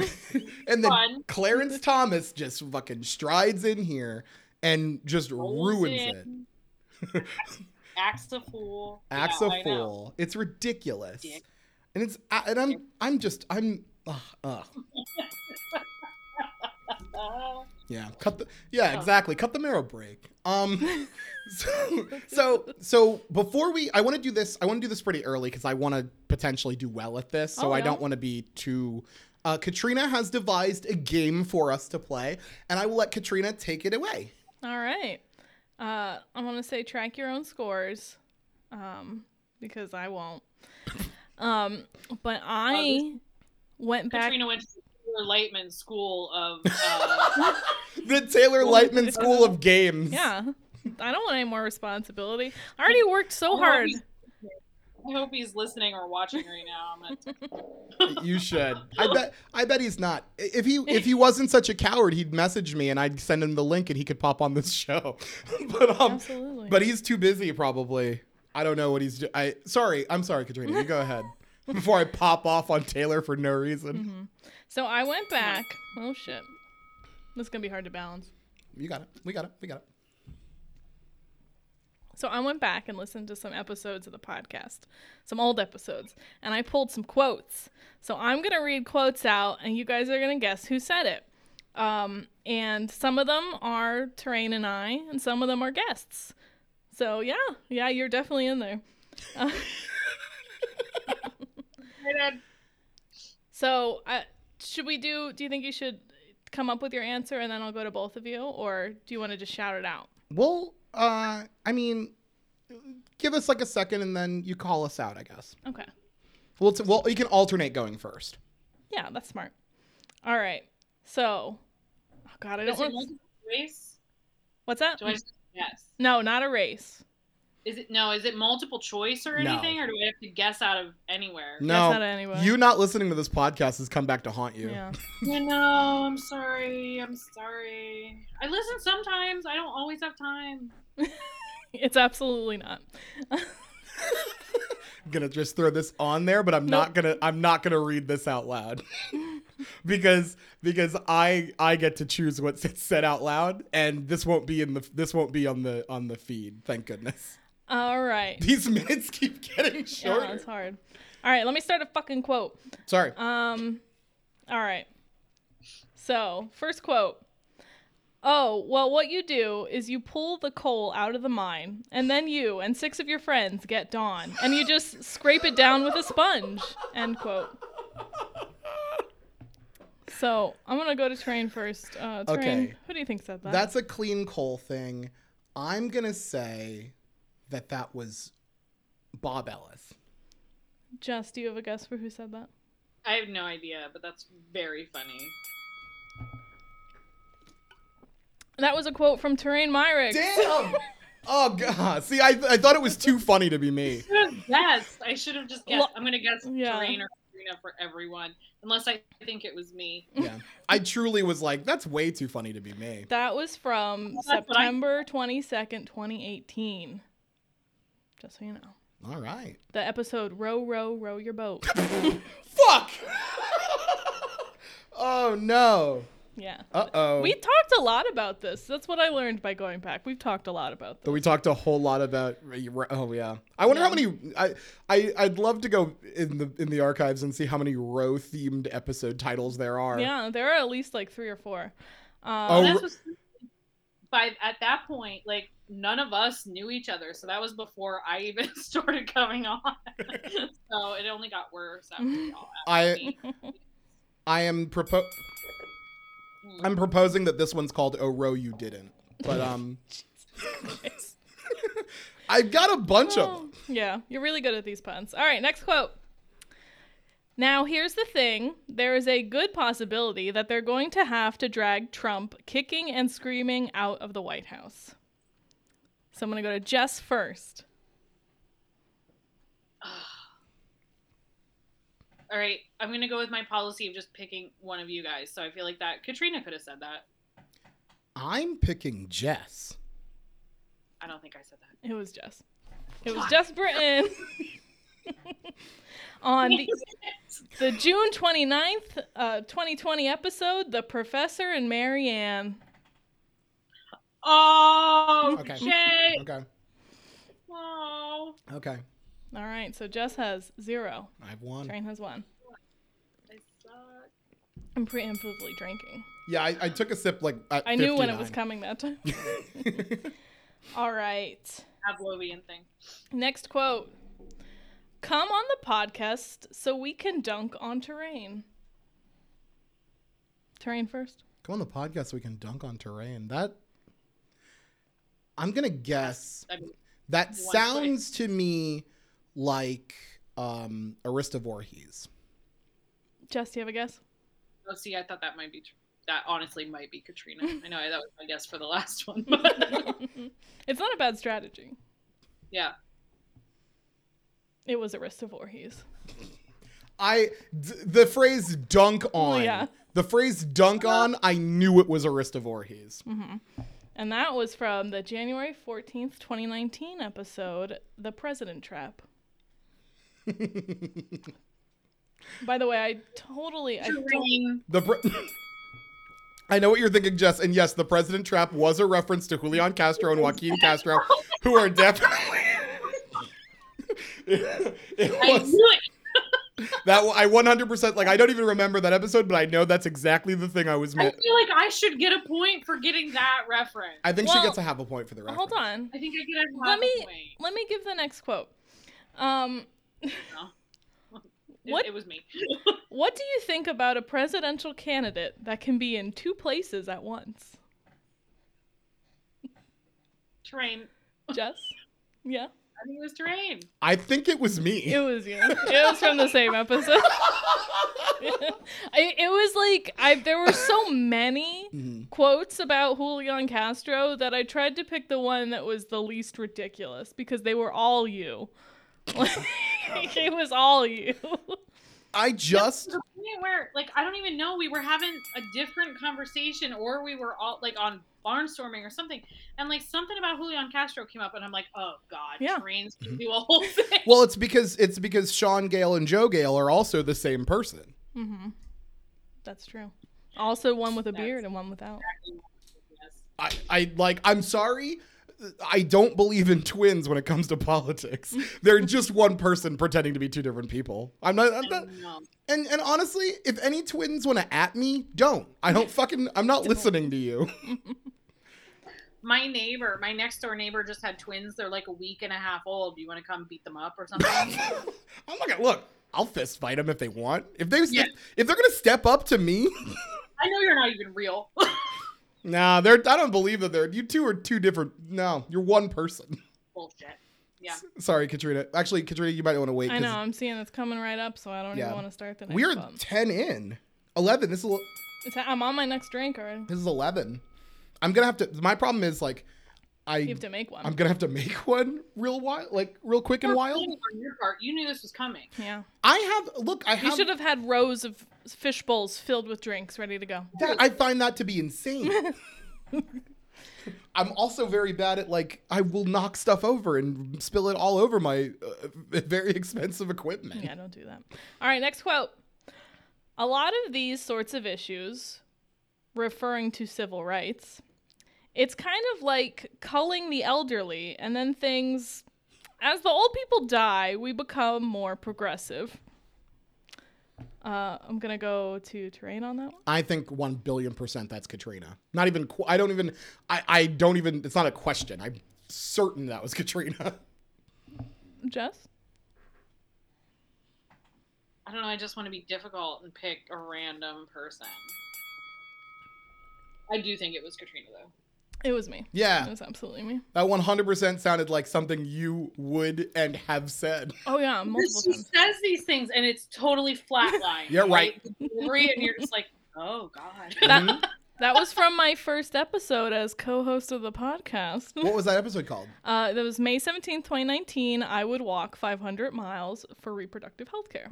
and then fun. Clarence Thomas just fucking strides in here and just Rolls ruins it. Acts a fool. Acts Yeah, a fool. It's ridiculous. Dick. And it's and I'm I'm just I'm ugh. Uh, [LAUGHS] Yeah, cut the yeah, Oh. exactly. Cut the marrow break. Um, [LAUGHS] [LAUGHS] so so so before we, I want to do this. I want to do this pretty early because I want to potentially do well at this. So Oh, I don't want to be too. Uh, Katrina has devised a game for us to play, and I will let Katrina take it away. All right. Uh, I want to say track your own scores, um, because I won't. [LAUGHS] Um, but I went back. Katrina went to the Taylor Lightman School of. [LAUGHS] Uh, The Taylor Lightman School of Games. Yeah, I don't want any more responsibility. I already worked so I hard. I hope he's listening or watching right now. I'm gonna [LAUGHS] You should. I bet. I bet he's not. If he if he [LAUGHS] wasn't such a coward, he'd message me and I'd send him the link and he could pop on this show. but um, Absolutely. but he's too busy probably. I don't know what he's doing. I sorry. I'm sorry, Katrina. You go ahead. Before I pop off on Taylor for no reason. So I went back. Oh shit, this is gonna be hard to balance. You got it. We got it. We got it. So I went back and listened to some episodes of the podcast, some old episodes, and I pulled some quotes. So I'm gonna read quotes out, and you guys are gonna guess who said it. Um, and some of them are Terrain and I, and some of them are guests. So yeah, yeah, you're definitely in there. Uh, [LAUGHS] [LAUGHS] Right, so uh, should we do? Do you think you should come up with your answer, and then I'll go to both of you, or do you want to just shout it out? Well, uh, I mean, give us like a second and then you call us out. I guess. Okay. Well, it's, well, you can alternate going first. Yeah, that's smart. All right. So, oh God, I don't it want. multiple choice? What's that? Do I just guess? No, not a race. Is it no? Is it multiple choice or No. anything, or do I have to guess out of anywhere? No, not anyway. you not listening to this podcast has come back to haunt you. Yeah. [LAUGHS] I know. I'm sorry. I'm sorry. I listen sometimes. I don't always have time. [LAUGHS] It's absolutely not. I'm [LAUGHS] gonna just throw this on there, but I'm not gonna I'm not gonna read this out loud. because because I I get to choose what's said out loud and this won't be in the this won't be on the on the feed. Thank goodness. All right. [LAUGHS] These minutes keep getting [LAUGHS] Yeah, it's hard. All right, let me start a fucking quote. Sorry. Um, all right. So, first quote. Oh, well, what you do is you pull the coal out of the mine, and then you and six of your friends get dawn, and you just [LAUGHS] scrape it down with a sponge. End quote. So, I'm going to go to Train first. Uh, Train, Okay. who do you think said that? That's a clean coal thing. I'm gonna say that that was Bob Ellis. Jess, do you have a guess for who said that? I have no idea, but that's very funny. That was a quote from Terrain Myrick. Damn. [LAUGHS] oh god. See, I I thought it was too funny to be me. I should have guessed. I should have just guessed. I'm gonna guess Yeah. Terrain or Karina for everyone, unless I think it was me. Yeah. I truly was like, that's way too funny to be me. That was from Well, that's I- September 22nd, 2018. Just so you know. All right. The episode Row, Row, Row Your Boat. [LAUGHS] Fuck. [LAUGHS] oh no. yeah. Uh oh. We talked a lot about this. That's what I learned by going back. We've talked a lot about this. So we talked a whole lot about. Oh yeah. I wonder how many. I I I'd love to go in the in the archives and see how many row themed episode titles there are. Yeah, there are at least like three or four. Um, Oh, what's by at that point, like none of us knew each other, so that was before I even [LAUGHS] started coming on. [LAUGHS] so it only got worse after. [LAUGHS] I. I am propo- Hmm. I'm proposing that this one's called "Oh Row You Didn't," but um, I've got a bunch of Oh, them. yeah, you're really good at these puns. All right, next quote. Now, here's the thing there is a good possibility that they're going to have to drag Trump kicking and screaming out of the White House. So I'm going to go to Jess first. [SIGHS] All right, I'm gonna go with my policy of just picking one of you guys. So I feel like that Katrina could have said that. I'm picking Jess. I don't think I said that. It was Jess. It was Jess Britton. [LAUGHS] [LAUGHS] On the, the June 29th, uh, 2020 episode, The Professor and Marianne. Oh Okay. shit! Okay. Oh, Okay. All right, so Jess has zero. I've won. Train has one. I suck. I'm preemptively drinking. Yeah, I, I took a sip like at I knew when it was coming that time. [LAUGHS] All right. Pavlovian thing. Next quote. Come on the podcast so we can dunk on terrain. Terrain first. Come on the podcast so we can dunk on terrain. That I'm gonna guess I mean, that One sounds to me like um Arista Voorhees. Jess, do you have a guess? oh, see, I thought that might be. Tr- that honestly might be Katrina. [LAUGHS] I know that was my guess for the last one. But [LAUGHS] it's not a bad strategy. yeah. It was Arista Voorhees. I d- the phrase dunk on. yeah. The phrase dunk on, I knew it was Arista Voorhees. Mm-hmm. And that was from the January 14th, 2019 episode, The President Trap. [LAUGHS] By the way, I totally I don't The pre- [LAUGHS] I know what you're thinking, Jess, and yes, the President Trap was a reference to Julian Castro and Joaquin Castro, who are definitely. It, it I was knew it. [LAUGHS] that I 100% like I don't even remember that episode, but I know that's exactly the thing I was I feel like I should get a point for getting that reference. I think Well, she gets to have a point for the reference. Hold on. I think I get a Let half me a point. let me give the next quote. Um [LAUGHS] It, What- it was me. [LAUGHS] what do you think about a presidential candidate that can be in two places at once? Terrain. Jess? Yeah. I think it was terrain. I think it was me. It was you. It was from the same episode. [LAUGHS] I, it was like I there were so many Mhm. quotes about Julian Castro that I tried to pick the one that was the least ridiculous because they were all you. [LAUGHS] Like, it was all you. I just To the point where, like, I don't even know. We were having a different conversation, or we were all like on barnstorming or something, and like something about Julian Castro came up, and I'm like, oh god, Yeah. trains can do a whole [LAUGHS] thing. well, it's because it's because Sean Gale and Joe Gale are also the same person. Mm-hmm. That's true. Also, one with a That's- beard and one without. Yes. I, I like I'm sorry. I don't believe in twins when it comes to politics. They're just one person pretending to be two different people. I'm not, I'm not and and honestly, if any twins want to at me, don't. I don't [LAUGHS] fucking I'm not listening to you. [LAUGHS] My neighbor, my next door neighbor, just had twins. They're like a week and a half old. Do you want to come beat them up or something? [LAUGHS] I'm gonna look. I'll fist fight them if they want. If they Yeah. if, if they're gonna step up to me, I know you're not even real. Nah, they're I don't believe that they're you two are two different. No, you're one person. Bullshit. Yeah. Sorry, Katrina. Actually, Katrina, you might want to wait. I 'cause know. I'm seeing it's coming right up, so I don't Yeah. even want to start the next We're one. ten in. Eleven. This is el- It's, I'm on my next drink already. this is eleven. I'm gonna have to. My problem is like, I You have to make one. I'm gonna have to make [LAUGHS] one real wild, like real quick and wild. On your part, you knew this was coming. yeah. I have look. I You should have had rows of fish bowls filled with drinks ready to go. that, I find that to be insane. [LAUGHS] I'm also very bad at like I will knock stuff over and spill it all over my uh, [LAUGHS] very expensive equipment. Yeah, don't do that. All right, next quote. A lot of these sorts of issues, referring to civil rights, it's kind of like culling the elderly, and then things, as the old people die, we become more progressive. Uh, I'm gonna go to terrain on that one. I think one billion percent that's Katrina. Not even. qu- I don't even. I. I don't even. It's not a question. I'm certain that was [LAUGHS] Katrina. Jess. I don't know. I just want to be difficult and pick a random person. I do think it was Katrina though. It was me. Yeah. It was absolutely me. that 100% sounded like something you would and have said. Oh yeah, multiple she times. says these things and it's totally flatline. [LAUGHS] Yeah, right. The delivery, and you're just like, oh god. [LAUGHS] Mhm. That was from my first episode as co-host of the podcast. what was that episode called? [LAUGHS] Uh, that was May 17th, 2019. I would walk 500 miles for reproductive health care.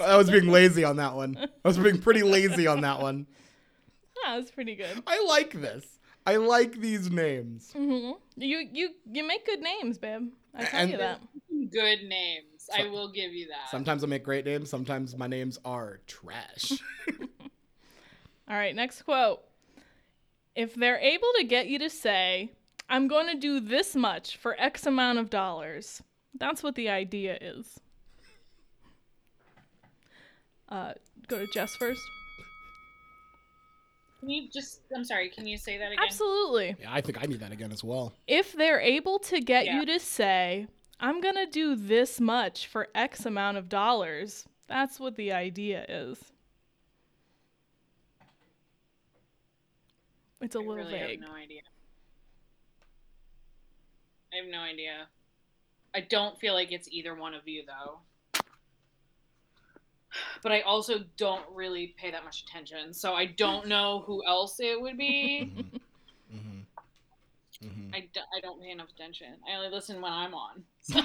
I was being lazy on that one. I was being pretty lazy on that one. [LAUGHS] yeah, it's pretty good. I like this. I like these names. hmm You you you make good names, babe. I tell And- you that. Good names. I will give you that. Sometimes I make great names, sometimes my names are trash. [LAUGHS] [LAUGHS] All right, next quote. If they're able to get you to say, I'm going to do this much for X amount of dollars, that's what the idea is. Uh, go to Jess first. Can you just? I'm sorry. Can you say that again? Absolutely. yeah, I think I need that again as well. If they're able to get Yeah. you to say, I'm going to do this much for X amount of dollars, that's what the idea is. It's a I little really vague. have no idea. I have no idea. I don't feel like it's either one of you though. But I also don't really pay that much attention, so I don't know who else it would be. Mm-hmm. Mm-hmm. I, do, I don't pay enough attention. I only listen when I'm on. [LAUGHS] [LAUGHS]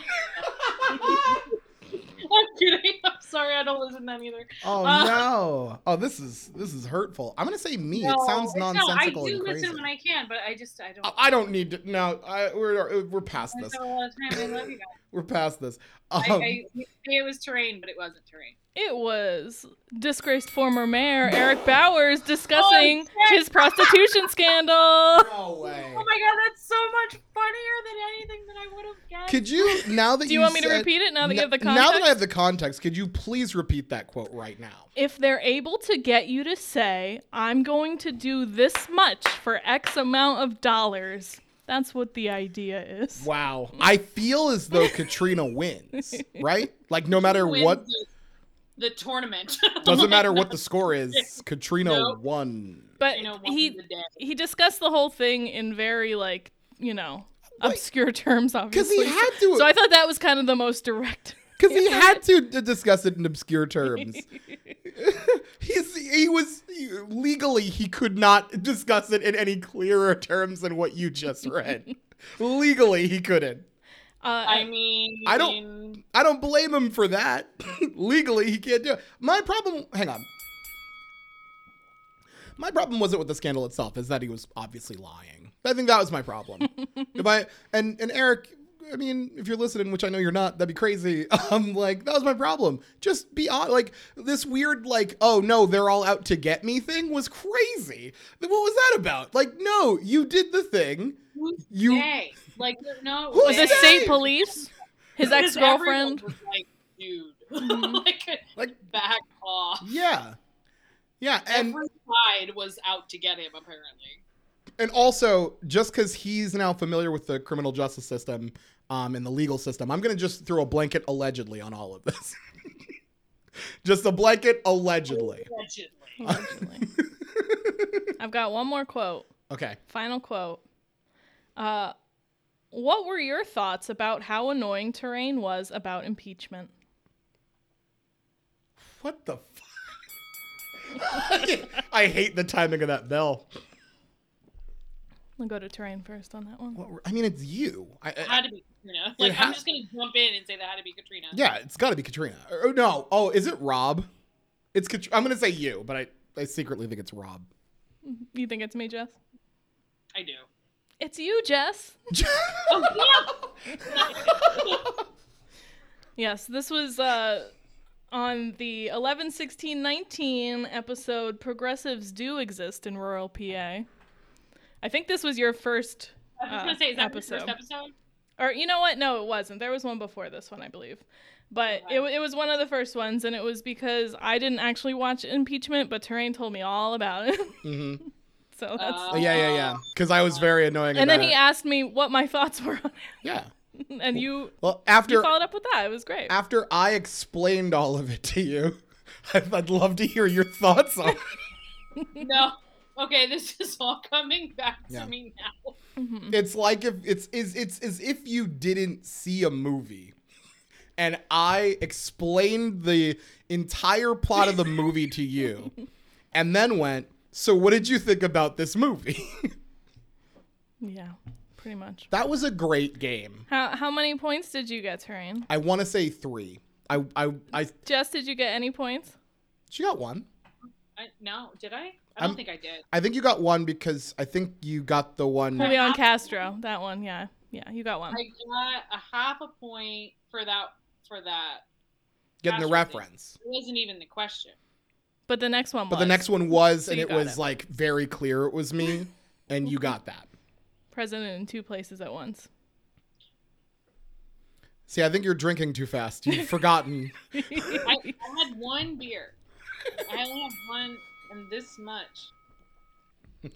I'm kidding. I'm sorry. I don't listen then either. Oh Uh, no! Oh, this is this is hurtful. I'm gonna say me. No, it sounds nonsensical. no, I do and crazy. listen when I can, but I just I don't. I- I don't need to. No, I, we're we're past I this. spend a lot of time. I love you guys. We're past this. Um, I, I it was terrain, but it wasn't terrain. It was disgraced former mayor Eric Bowers discussing shit. his prostitution [LAUGHS] scandal. no way. Oh my god, that's so much funnier than anything that I would have guessed. Could you now that [LAUGHS] Do you want me to repeat it now that you have the context? Now that I have the context, could you please repeat that quote right now? If they're able to get you to say, I'm going to do this much for X amount of dollars, that's what the idea is. Wow. I feel as though Katrina wins, [LAUGHS] right? Like no matter Wins what, the, the tournament doesn't matter what the [LAUGHS] score is, Katrina Nope. won. But You know, he he the day. he discussed the whole thing in very like, you know, Wait. obscure terms Because obviously. he had to. so I thought that was kind of the most direct. Because he had [LAUGHS] to d- discuss it in obscure terms. [LAUGHS] He's he was legally he could not discuss it in any clearer terms than what you just read. [LAUGHS] legally he couldn't. Uh, I mean, I don't- I don't blame him for that. legally he can't do it. My problem hang on. My problem wasn't with the scandal itself, is that he was obviously lying. I think that was my problem. if I and and Eric, I mean, if you're listening, which I know you're not, that'd be crazy. [LAUGHS] Um, like that was my problem. Just be on. Like this weird, like, oh no, they're all out to get me thing was crazy. What was that about? Like, no, you did the thing. Who's You- gay? Like no. Who's was gay. it state police? His ex girlfriend? like, dude, [LAUGHS] Mhm. like, Like, back off. yeah, yeah, and Every side was out to get him, apparently. and also just because he's now familiar with the criminal justice system um, and the legal system, I'm gonna just throw a blanket allegedly on all of this. [LAUGHS] just a blanket allegedly. Allegedly. Allegedly. [LAUGHS] I've got one more quote. okay. Final quote. Uh, what were your thoughts about how annoying Terrain was about impeachment? What the? fuck? [LAUGHS] I hate the timing of that bell. I'll go to Terrain first on that one. What were- I mean, it's you. I, It I, had to be Katrina. Like ha- I'm just gonna jump in and say that had to be Katrina. yeah, it's got to be Katrina. Or, or no, oh, is it Rob? It's Kat- I'm gonna say you, but I, I secretly think it's Rob. You think it's me, Jess? I do. It's you, Jess. [LAUGHS] Oh [LAUGHS] Yes, this was uh, on the 11 16 19 episode Progressives Do Exist in Rural PA. I think this was your first, I was uh, gonna say, is that episode. the first episode? Or you know what? No, it wasn't. There was one before this one, I believe. But it, Okay. it was one of the first ones, and it was because I didn't actually watch impeachment, but Terrain told me all about it. [LAUGHS] Mm-hmm. so that's. Uh, yeah, yeah, yeah. Because I was very annoying. and then he it. asked me what my [LAUGHS] thoughts were on yeah. [LAUGHS] and you Well, you after followed up with that. It was great. after I explained all of it to you, I'd, I'd love to hear your thoughts on. it. No. Okay, this is all coming back Yeah. to me now. Mhm. It's like if it's is it's as if you didn't see a movie and I explained the entire plot of the movie to you [LAUGHS] and then went, "So what did you think about this movie?" [LAUGHS] Yeah, pretty much. that was a great game. How how many points did you get, Terrain? I want to say 3. I I I Jess, did you get any points? she got one. I, no, did I? I don't I'm- think I did. I think you got one because I think you got the one Julian Castro, that one. Yeah, yeah, you got one. I got a half a point for that. For that, getting the Astro thing. reference. it wasn't even the question. But the next one But was the next one was So and it was it. like very clear it was me [LAUGHS] and you got that. president in two places at once. See, I think you're drinking too fast. You've forgotten. [LAUGHS] I, I had one beer. I only have one and this much. [LAUGHS]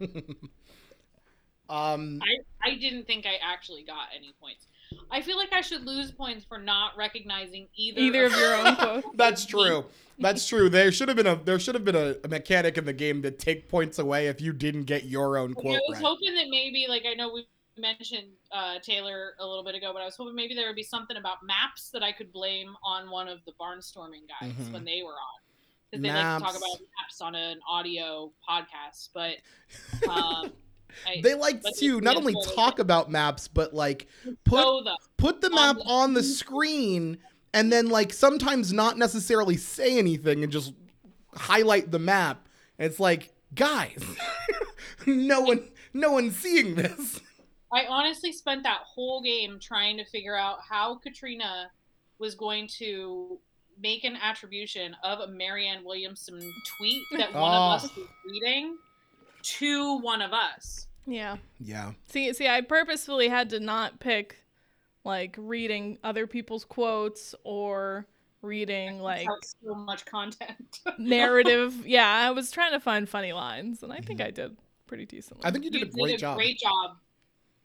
um, I, I didn't think I actually got any points. I feel like I should lose points for not recognizing either Either of your own [LAUGHS] quotes. [LAUGHS] that's true. That's true. There should have been a there should have been a, a mechanic in the game to take points away if you didn't get your own quote. I was right. hoping that maybe, like, I know we mentioned uh, Taylor a little bit ago, but I was hoping maybe there would be something about maps that I could blame on one of the barnstorming guys Mhm. when they were on. They like to talk about maps on an audio podcast. But [LAUGHS] um, I, They like to not only talk about maps, but like put the put the on map the- on the [LAUGHS] screen and then like sometimes not necessarily say anything and just highlight the map. And it's like, guys, [LAUGHS] no one no one's seeing this. I honestly spent that whole game trying to figure out how Katrina was going to make an attribution of a Marianne Williamson tweet that [LAUGHS] one Oh. of us was reading to one of us. Yeah. Yeah. See, see, I purposefully had to not pick like reading other people's quotes or reading like That so much content. [LAUGHS] narrative. Yeah, I was trying to find funny lines, and I think I did pretty decently. I think you did You a great job. Great job.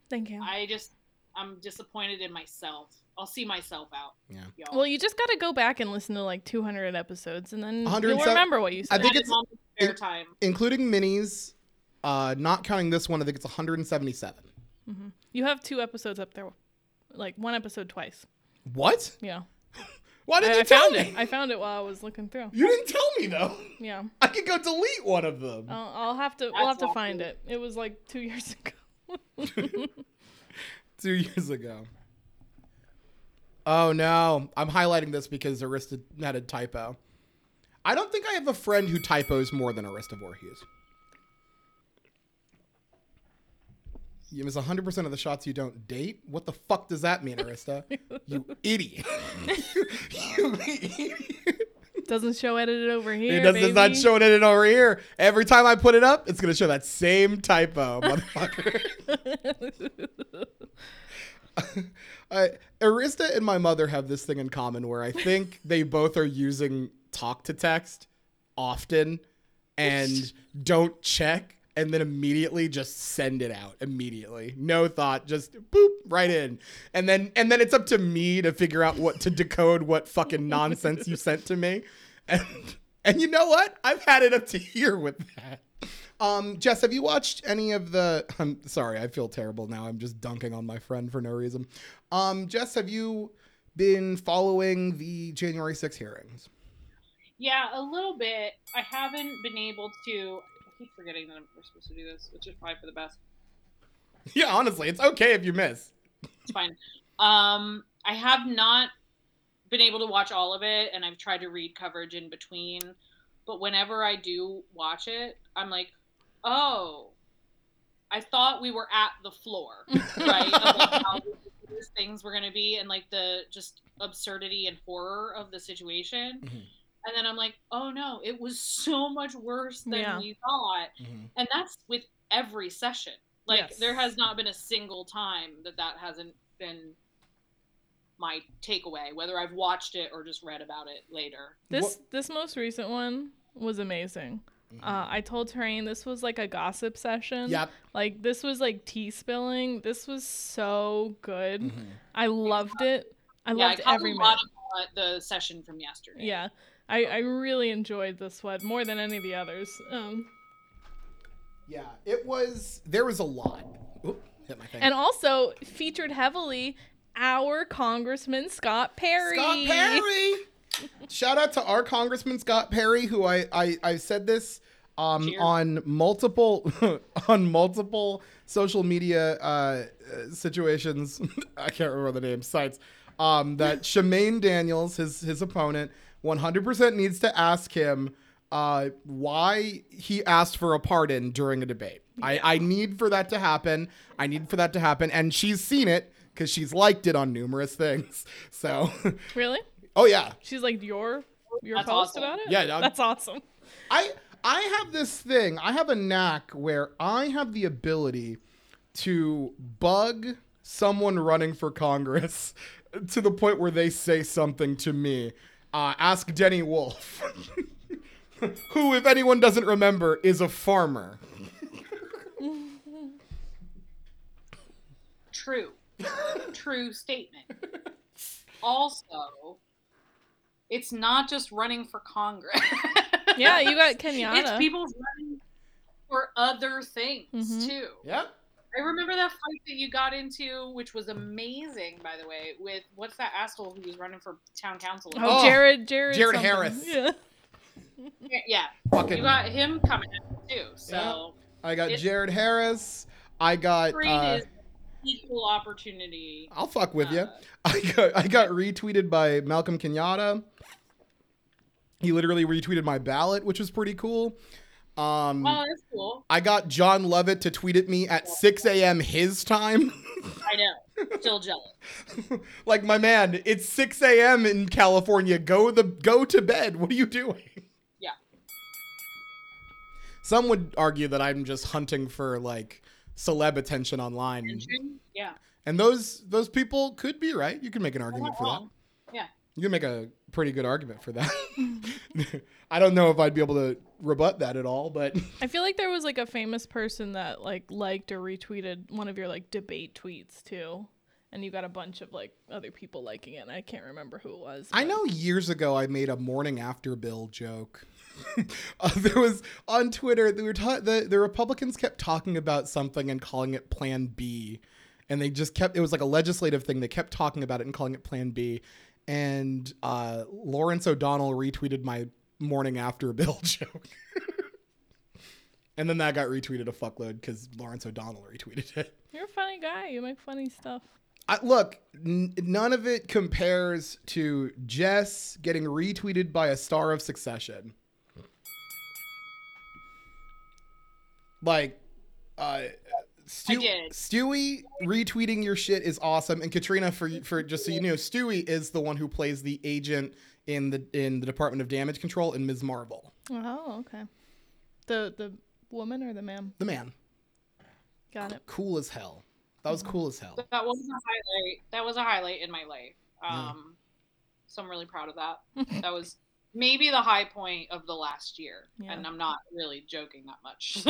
Thank you. I just, I'm disappointed in myself. I'll see myself out. Yeah. Y'all. Well, you just got to go back and listen to like 200 episodes, and then you'll remember what you said. I think That it's- is on spare it- time. Including minis, uh not counting this one, I think it's 177. Mhm. You have two episodes up there, like one episode twice. What? Yeah, [LAUGHS] Why didn't I, you I tell found me? it. I found it while I was looking through. You didn't tell me though. Yeah, [LAUGHS] I could go delete one of them. I'll, I'll have to. We'll have to find awful. it. It was like two years [LAUGHS] ago. Two years ago. Oh no, I'm highlighting this because Arista had a typo. I don't think I have a friend who typos more than Arista Voorhees. You miss 100% of the shots you don't date? What the fuck does that mean, Arista? [LAUGHS] you idiot. [LAUGHS] you idiot. Doesn't show edited over here. It does, it's not baby. showing it over here. Every time I put it up, it's going to show that same typo, motherfucker. [LAUGHS] [LAUGHS] I, Arista and my mother have this thing in common where I think [LAUGHS] they both are using talk to text often and [LAUGHS] don't check and then immediately just send it out immediately. No thought, just boop right in. And then and then it's up to me to figure out what to decode what fucking nonsense you sent to me. And and you know what? I've had it up to here with that. Um, Jess, have you watched any of the? I'm sorry, I feel terrible now. I'm just dunking on my friend for no reason. Um, Jess, have you been following the January 6 hearings? Yeah, a little bit. I haven't been able to. I keep forgetting that we're supposed to do this, which is probably for the best. [LAUGHS] Yeah, honestly, it's okay if you miss. It's fine. Um, I have not been able to watch all of it, and I've tried to read coverage in between. But whenever I do watch it, I'm like, oh, I thought we were at the floor, [LAUGHS] right? of like how these things were going to be, and like the just absurdity and horror of the situation. Mhm. And then I'm like, oh no, it was so much worse than Yeah. we thought and that's with every session like Yes. there has not been a single time that that hasn't been my takeaway whether i've watched it or just read about it later This this most recent one was amazing. Uh, I told Terrain this was like a gossip session. Yep. Like this was like tea spilling. This was so good. Mhm. I loved it. I yeah loved caught every a minute. of uh, the session from yesterday Yeah, I, I really enjoyed this one more than any of the others. Um, Yeah, it was. There was a lot. Oop, hit my thing. And also featured heavily our Congressman Scott Perry. Scott Perry. Shout out to our Congressman Scott Perry, who I I, I said this um, on multiple [LAUGHS] on multiple social media uh, uh, situations. [LAUGHS] I can't remember the name sites. Um, that [LAUGHS] Shamaine Daniels, his his opponent, 100% needs to ask him uh, why he asked for a pardon during a debate. I, I need for that to happen. I need for that to happen, and she's seen it because she's liked it on numerous things. [LAUGHS] So, Really? oh yeah, She's like your your That's post awesome. about it? Yeah, yeah. That's awesome. I I have this thing. I have a knack where I have the ability to bug someone running for Congress [LAUGHS] to the point where they say something to me. Uh, ask Denny Wolf, [LAUGHS] who, if anyone doesn't remember, is a farmer. True. True statement. Also, it's not just running for Congress. Yeah, you got [LAUGHS] It's Kenyatta. people running for other things Mhm. too. Yep. I remember that fight that you got into, which was amazing, by the way, with what's that asshole who was running for town council? Oh, Oh, Jared, Jared, Jared something. Harris. Yeah. Yeah, Fucking. you got him coming in too. So I got it- Jared Harris. I got. Uh, is equal opportunity. I'll fuck with you. uh, I got I got retweeted by Malcolm Kenyatta. He literally retweeted my ballot, which was pretty cool. Um, Oh, that's cool. I got Jon Lovett to tweet at me at 6 a.m. his time. I know. Still jealous. [LAUGHS] like my man, it's 6 a.m. in California. Go the go to bed. What are you doing? Yeah. Some would argue that I'm just hunting for like celeb attention online, Attention? Yeah. and those those people could be right. You can make an argument not for that. Yeah. You can make a pretty good argument for that. [LAUGHS] I don't know if I'd be able to rebut that at all, but [LAUGHS] I feel like there was like a famous person that like liked or retweeted one of your like debate tweets too. And you got a bunch of like other people liking it. And I can't remember who it was. I know years ago I made a morning after bill joke. [LAUGHS] uh, there was on Twitter they were ta- the the Republicans kept talking about something and calling it Plan B, and they just kept it was like a legislative thing. They kept talking about it and calling it Plan B, and uh, Lawrence O'Donnell retweeted my morning after bill [LAUGHS] joke. And then that got retweeted a fuckload because Lawrence O'Donnell retweeted it. You're a funny guy. You make funny stuff. I, look, n- none of it compares to Jess getting retweeted by a star of Succession. Like, uh, Stu- Stewy retweeting your shit is awesome, and Katrina, for for just so you know, Stewy is the one who plays the agent in the in the Department of Damage Control in Ms. Marvel, Oh, okay. The the woman or the man? the man, Got it. cool as hell. That was cool as hell. That was a highlight. That was a highlight in my life. Um, so I'm really proud of that. [LAUGHS] that was maybe the high point of the last year, Yeah. and I'm not really joking that much. [LAUGHS]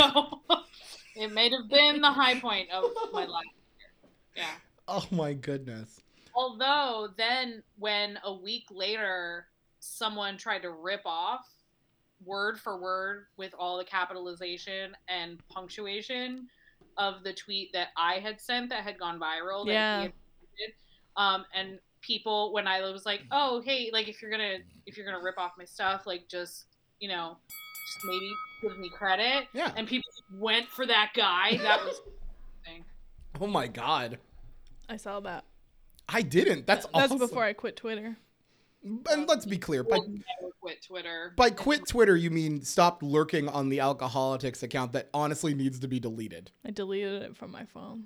So it may have been the high point of my [LAUGHS] last year. Yeah. Oh my goodness. Although then, when a week later someone tried to rip off word for word with all the capitalization and punctuation of the tweet that I had sent that had gone viral, that he Yeah. um, and people when I was like, "Oh, hey, like if you're gonna if you're gonna rip off my stuff, like just you know, just maybe give me credit," Yeah. and people went for that guy. That was. [LAUGHS] thing. Oh my god. I saw that. I didn't. That's That's awesome. before I quit Twitter. And let's be clear. By, quit Twitter. by quit Twitter, you mean stop lurking on the Alcoholics account that honestly needs to be deleted. I deleted it from my phone.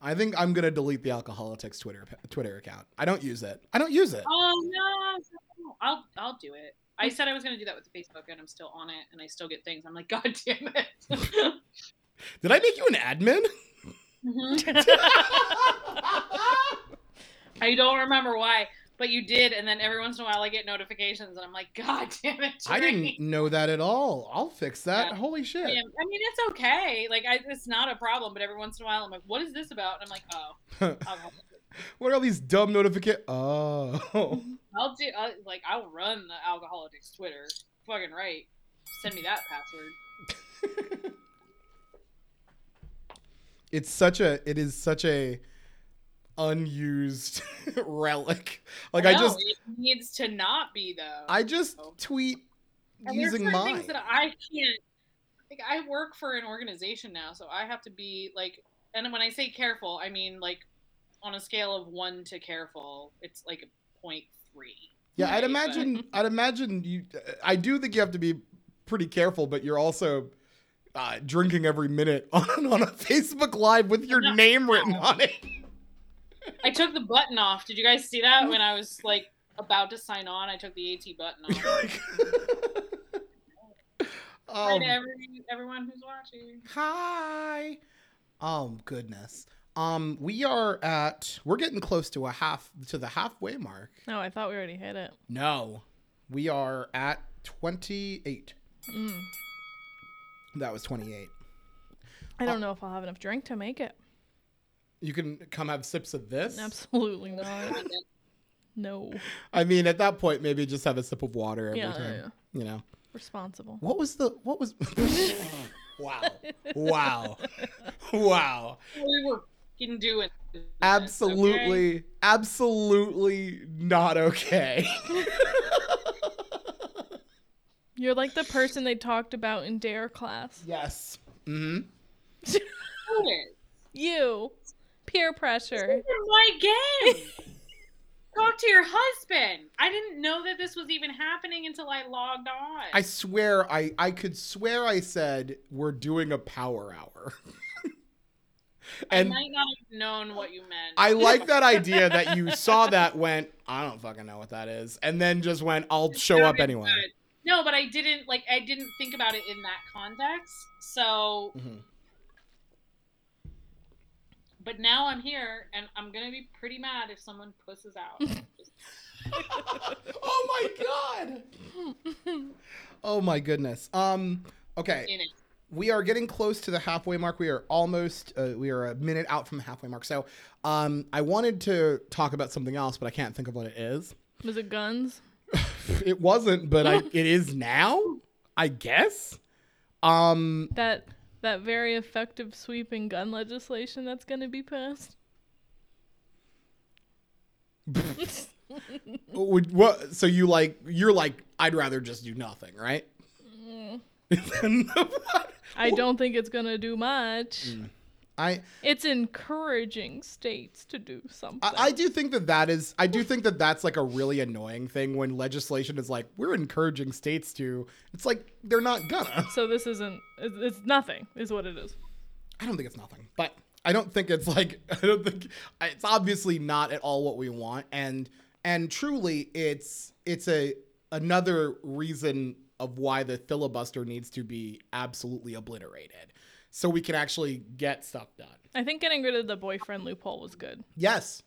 I think I'm gonna delete the Alcoholics Twitter Twitter account. I don't use it. I don't use it. Oh no, I'll I'll do it. I said I was gonna do that with the Facebook, and I'm still on it, and I still get things. I'm like, [LAUGHS] God damn it. [LAUGHS] Did I make you an admin? Mhm. [LAUGHS] I don't remember why, but you did, and then every once in a while I get notifications, and I'm like, [LAUGHS] God damn it. I didn't know that at all. I'll fix that. Yeah. Holy shit. I mean, it's okay. Like, I, it's not a problem. But every once in a while, I'm like, "What is this about?" And I'm like, "Oh, [LAUGHS] I'll, what are all these dumb notifications? Oh. [LAUGHS] I'll do. i like, I'll run the Alcoholics Twitter. Fucking right. Send me that password. it's such a it is such a unused [LAUGHS] relic. Like I, just it needs to not be though. I just tweet And using there's mine. things that I can't. Like I work for an organization now, so I have to be like, and when I say careful, I mean like, on a scale of one to careful, it's like a point three. Yeah, I'd right? But- imagine. I'd imagine you. I do think you have to be pretty careful, but you're also uh, drinking every minute [LAUGHS] on, on a Facebook Live with your No. name written on it. I took the button off. Did you guys see that when I was like about to sign on? I took the AT button off. [LAUGHS] Hi um, to every, everyone who's watching. hi. Oh goodness. Um, we are at. We're getting close to a half to the halfway mark. No, I thought we already hit it. No, we are at twenty eight. Mm. That was twenty eight. I don't know if I'll have enough drink to make it. You can come have sips of this. Absolutely not. No. I mean, at that point, maybe just have a sip of water every Yeah, time. yeah. You know. Responsible. What was the what was [LAUGHS] Wow. Wow. [LAUGHS] Wow. We were fucking doing this, okay? Absolutely absolutely not okay. [LAUGHS] You're like the person they talked about in Dare class. yes. Mhm. Do. You. Peer pressure. This is my game. [LAUGHS] Talk to your husband. I didn't know that this was even happening until I logged on. I swear I I could swear I said we're doing a power hour. and I might not have known what you meant. I like that idea that you saw that went I don't fucking know what that is and then just went I'll show up anyway. good. No, but I didn't like. I didn't think about it in that context. So, Mhm. But now I'm here, and I'm gonna be pretty mad if someone pusses out. [LAUGHS] [LAUGHS] Oh my god. Oh my goodness. Um okay. in it. we are getting close to the halfway mark. We are almost uh, we are a minute out from the halfway mark. So, um I wanted to talk about something else, but I can't think of what it is. Was it guns? [LAUGHS] It wasn't, but I it is now, I guess. Um That that very effective sweeping gun legislation that's going to be passed? [LAUGHS] would what so you like you're like I'd rather just do nothing, right? Mm. [LAUGHS] I don't think it's going to do much. I It's encouraging states to do something. I, I do think that that is I do think that that's like a really annoying thing when legislation is like we're encouraging states to it's like they're not gonna [LAUGHS] so this isn't it's, it's nothing is what it is. I don't think it's nothing but I don't think it's like [LAUGHS] I don't think it's obviously not at all what we want and and truly it's it's a another reason of why the filibuster needs to be absolutely obliterated so we can actually get stuff done I think getting rid of the boyfriend loophole was good. yes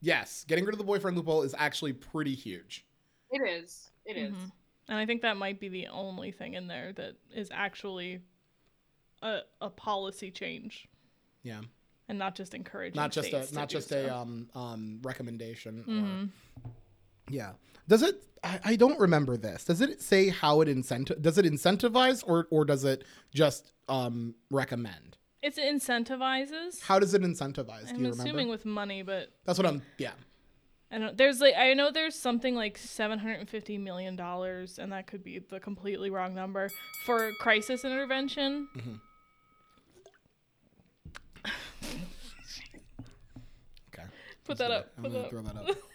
yes getting rid of the boyfriend loophole is actually pretty huge It is. It is. Mhm. And I think that might be the only thing in there that is actually a, a policy change yeah and not just encouraging. not just a not do just so. a um um recommendation or- Mhm. Yeah does it I, I don't remember this does it say how it incentive does it incentivize or or does it just um recommend It incentivizes. how does it incentivize do I'm you assuming remember with money, but that's what i'm yeah I don't. There's like I know there's something like 750 million dollars, and that could be the completely wrong number for crisis intervention. [LAUGHS] okay Put Let's that do up. i'm gonna that throw up. that up [LAUGHS]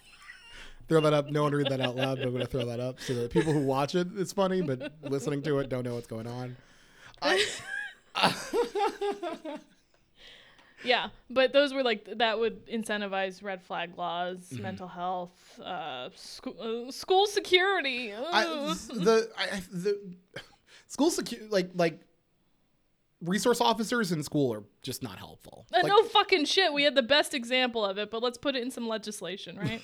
throw that up no one read that out loud but i'm gonna throw that up so that people who watch it it's funny but listening to it don't know what's going on I, [LAUGHS] Yeah, but those were like that would incentivize red flag laws, Mm-hmm. mental health, uh, school, uh, school security. I, the I, the school secu- like like resource officers in school are just not helpful. Uh, Like, no fucking shit. We had the best example of it, but let's put it in some legislation, right?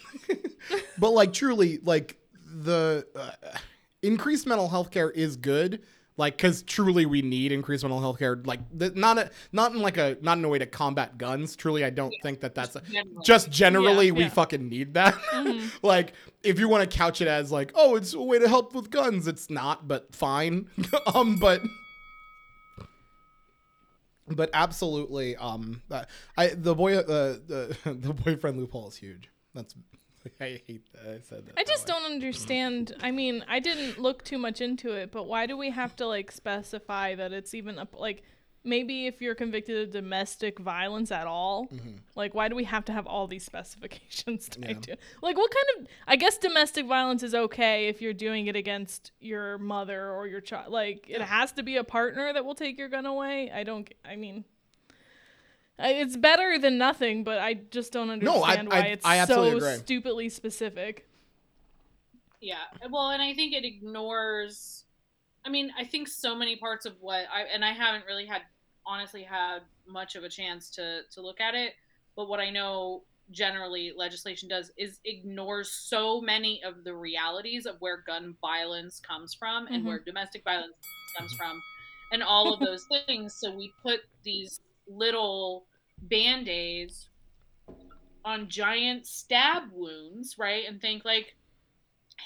[LAUGHS] but like truly, like the uh, increased mental health care is good. Like, because truly we need increased mental health care. Like, the, not a, not in like a not in a way to combat guns. Truly, I don't think that that's a, Generally. just generally Yeah, we yeah. fucking need that. [LAUGHS] like, if you want to couch it as like, oh, it's a way to help with guns, it's not. But fine. [LAUGHS] um, but but absolutely, um, I the boy uh, the [LAUGHS] the boyfriend loophole is huge. That's [LAUGHS] I hate that I said that. I just don't understand. I mean, I didn't look too much into it, but why do we have to like specify that it's even a like maybe if you're convicted of domestic violence at all, like why do we have to have all these [LAUGHS] specifications tied Mm-hmm. Yeah. to? Like what kind of I guess domestic violence is okay if you're doing it against your mother or your child. Like it has to be a partner that will take your gun away. I don't I mean it's better than nothing, but I just don't No, I- understand why I- it's I so agree. stupidly specific. Yeah. Well, and I think it ignores. I mean, I think so many parts of what I and I haven't really had honestly had much of a chance to to look at it, but what I know generally legislation does is ignores so many of the realities of where gun violence comes from and Mhm. where domestic violence comes from and all of those things. So we put these little band-aids on giant stab wounds right? And think like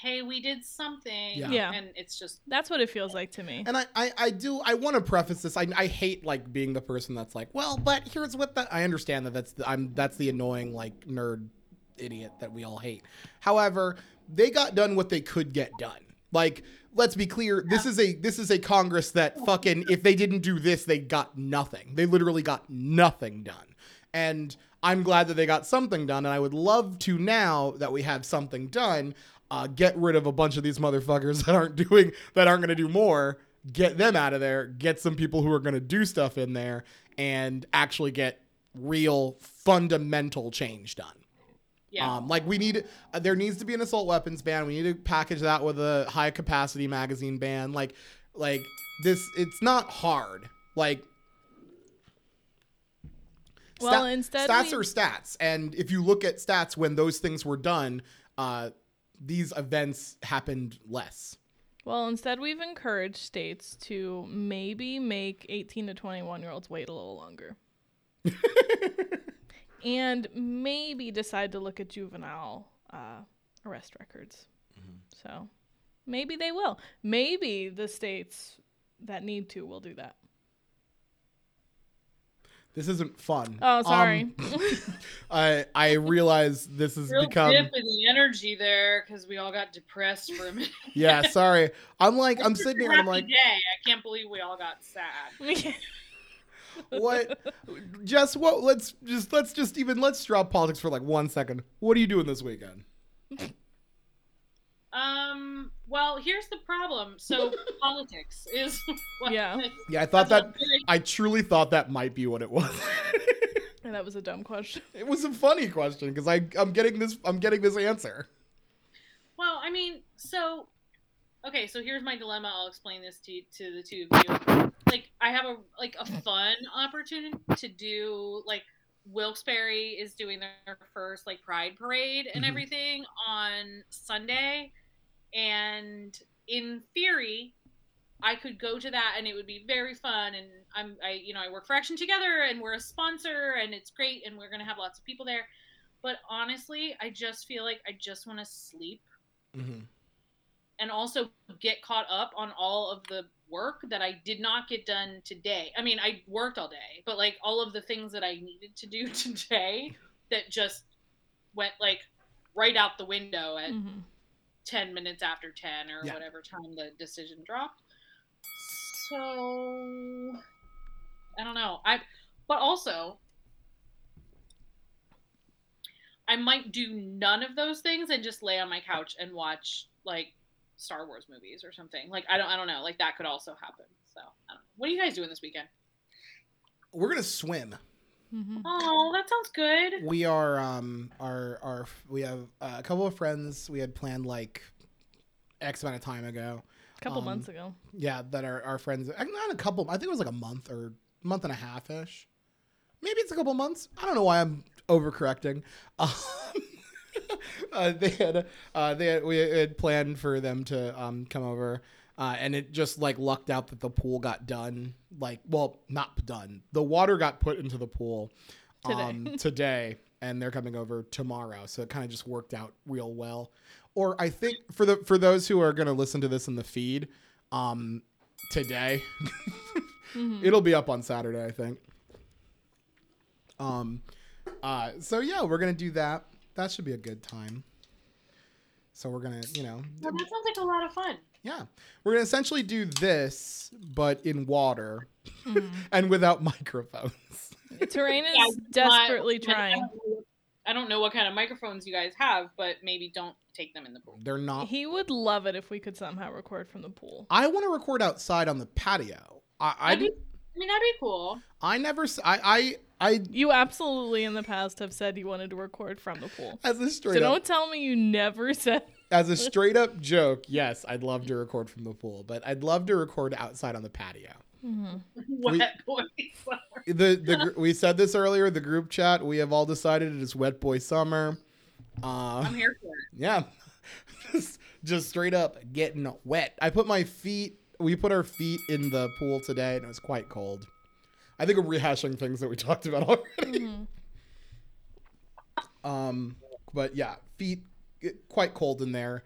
hey we did something Yeah. Yeah. and it's just That's what it feels like to me. And I, I, I do I want to preface this. I, I hate like being the person that's like, well, but here's what that I understand that that's the, I'm that's the annoying like nerd idiot that we all hate. However, they got done what they could get done. Like, let's be clear, this is a this is a Congress that fucking if they didn't do this, they got nothing. They literally got nothing done. And I'm glad that they got something done, and I would love to now that we have something done, uh, get rid of a bunch of these motherfuckers [LAUGHS] that aren't doing that aren't going to do more. Get them out of there. Get some people who are going to do stuff in there, and actually get real fundamental change done. yeah Um, like we need, uh, there needs to be an assault weapons ban. We need to package that with a high capacity magazine ban. Like, like this, it's not hard. Like, Well, instead stats we- are stats, and if you look at stats when those things were done, uh, these events happened less. Well, instead we've encouraged states to maybe make 18 to 21 year olds wait a little longer. [LAUGHS] and maybe decide to look at juvenile uh, arrest records. So maybe they will. Maybe the states that need to will do that. This isn't fun. Oh, sorry. Um, [LAUGHS] I I realize this has real become. dip in the energy there because we all got depressed for a minute [LAUGHS] Yeah, sorry. I'm like, I'm sitting here and I'm like, day. i can't believe we all got sad [LAUGHS] what just what let's just let's just even let's drop politics for like one second what are you doing this weekend Um. Well, here's the problem. So [LAUGHS] politics is. [LAUGHS] What Yeah. yeah i thought that I'm very- i truly thought that might be what it was [LAUGHS] And that was a dumb question. it was a funny question because i i'm getting this i'm getting this answer Well, I mean, so okay. So here's my dilemma. I'll explain this to to the two of you. Like, I have a like a fun opportunity to do like Wilkes-Barre is doing their first like Pride parade and Mhm. everything on Sunday, and in theory, I could go to that and it would be very fun. And I'm I you know I work for Action Together and we're a sponsor and it's great and we're gonna have lots of people there. But honestly, I just feel like I just want to sleep mm-hmm. and also get caught up on all of the work that I did not get done today. I mean, I worked all day, but like all of the things that I needed to do [LAUGHS] today that just went like right out the window at Mhm. 10 minutes after 10 or Yeah. whatever time the decision dropped. So I don't know. I but also I might do none of those things and just lay on my couch and watch like Star Wars movies or something. Like I don't I don't know. Like that could also happen. So I don't know. What are you guys doing this weekend? we're gonna swim Mhm. Oh, that sounds good. we are um our our we have uh, a couple of friends we had planned like x amount of time ago A couple Um, months ago. yeah that are our friends not a couple i think it was like a month or month and a half ish maybe it's a couple months i don't know why i'm overcorrecting [LAUGHS] um, [LAUGHS] uh, they had uh, they had, we had planned for them to um, come over uh, and it just like lucked out that the pool got done like well not done the water got put into the pool Today. um, [LAUGHS] today and they're coming over tomorrow so it kind of just worked out real well or i think for the for those who are going to listen to this in the feed um today Mhm. It'll be up on Saturday, I think. Um, uh, so yeah, we're gonna do that. That should be a good time. So we're gonna, you know, Well, that sounds like a lot of fun. Yeah, we're gonna essentially do this, but in water Mhm. [LAUGHS] and without microphones. Terrain [LAUGHS] is Yeah, not- desperately I trying. don't I don't know what kind of microphones you guys have, but maybe don't take them in the pool. They're not. He would love it if we could somehow record from the pool. I want to record outside on the patio. I, I, be- I mean, that'd be cool. I never, I, I. I. You absolutely in the past have said you wanted to record from the pool. as a So straight up, don't tell me you never [LAUGHS] said. As a [LAUGHS] straight up joke, yes, I'd love to record from the pool, but I'd love to record outside on the patio. Mhm. Wet boy [LAUGHS] summer. the the [LAUGHS] we said this earlier the group chat we have all decided it is wet boy summer uh I'm here for it. yeah just just straight up getting wet i put my feet we put our feet in the pool today and it was quite cold i think we're rehashing things that we talked about already Mhm. um but yeah feet quite cold in there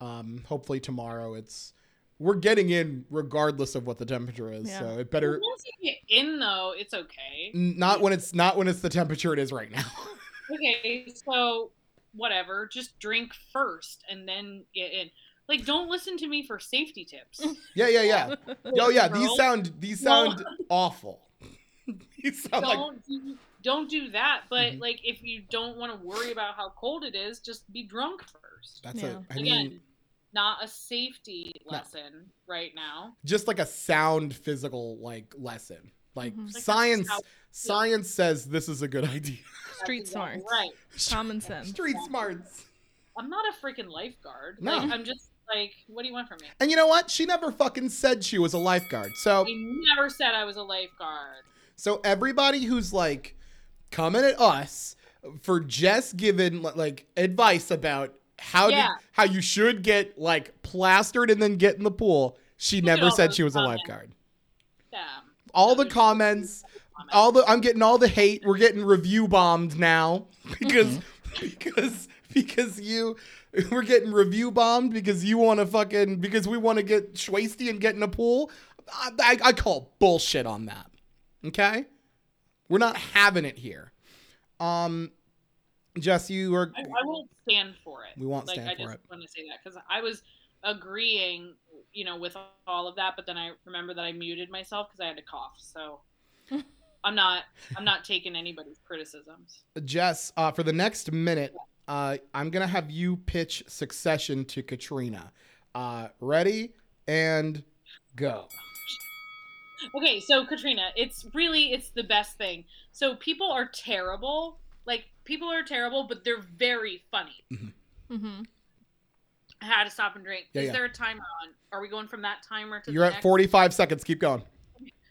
um hopefully tomorrow it's we're getting in regardless of what the temperature is Yeah. so it better get in, though, it's okay. not when it's not when it's the temperature it is right now [LAUGHS] Okay, so whatever. Just drink first and then get in. Like, don't listen to me for safety tips. [LAUGHS] yeah yeah yeah [LAUGHS] Oh yeah, these sound these No. sound awful. these sound don't do, don't do that. But Mhm. like, if you don't want to worry about how cold it is, just be drunk first. that's Yeah. a I Again, mean not a safety lesson right now. just like a sound physical like lesson. Like Mhm. Like, that's science how- science says this is a good idea. [LAUGHS] Street smarts. Right. Common sense. Street smarts. I'm not a freaking lifeguard. No. Like, I'm just like, what do you want from me? And you know what? She never fucking said she was a lifeguard. So I never said I was a lifeguard. so everybody who's like coming at us for just giving like advice about how to, Yeah. how you should get like plastered and then get in the pool, she Look never said she was a lifeguard. Damn. all the comments comments. all the i'm getting all the hate we're getting review bombed now [LAUGHS] because because because you we're getting review bombed because you want to fucking because we want to get schwasty and get in a pool I, I, I call bullshit on that okay we're not having it here um jess you are I, I won't stand for it. We won't like, stand I for just want to say that because I was agreeing, you know, with all of that, but then I remember that I muted myself because I had to cough. So [LAUGHS] I'm not, I'm not taking anybody's criticisms. Jess, uh, for the next minute, uh, I'm gonna have you pitch Succession to Katrina. Uh, ready and go. Okay, so Katrina, it's really, it's the best thing. So people are terrible. Like people are terrible, but they're very funny. Mm-hmm. I had to stop and drink. Yeah, is yeah. there a timer on? Are we going from that timer to You're the at next? 45 seconds. Keep going.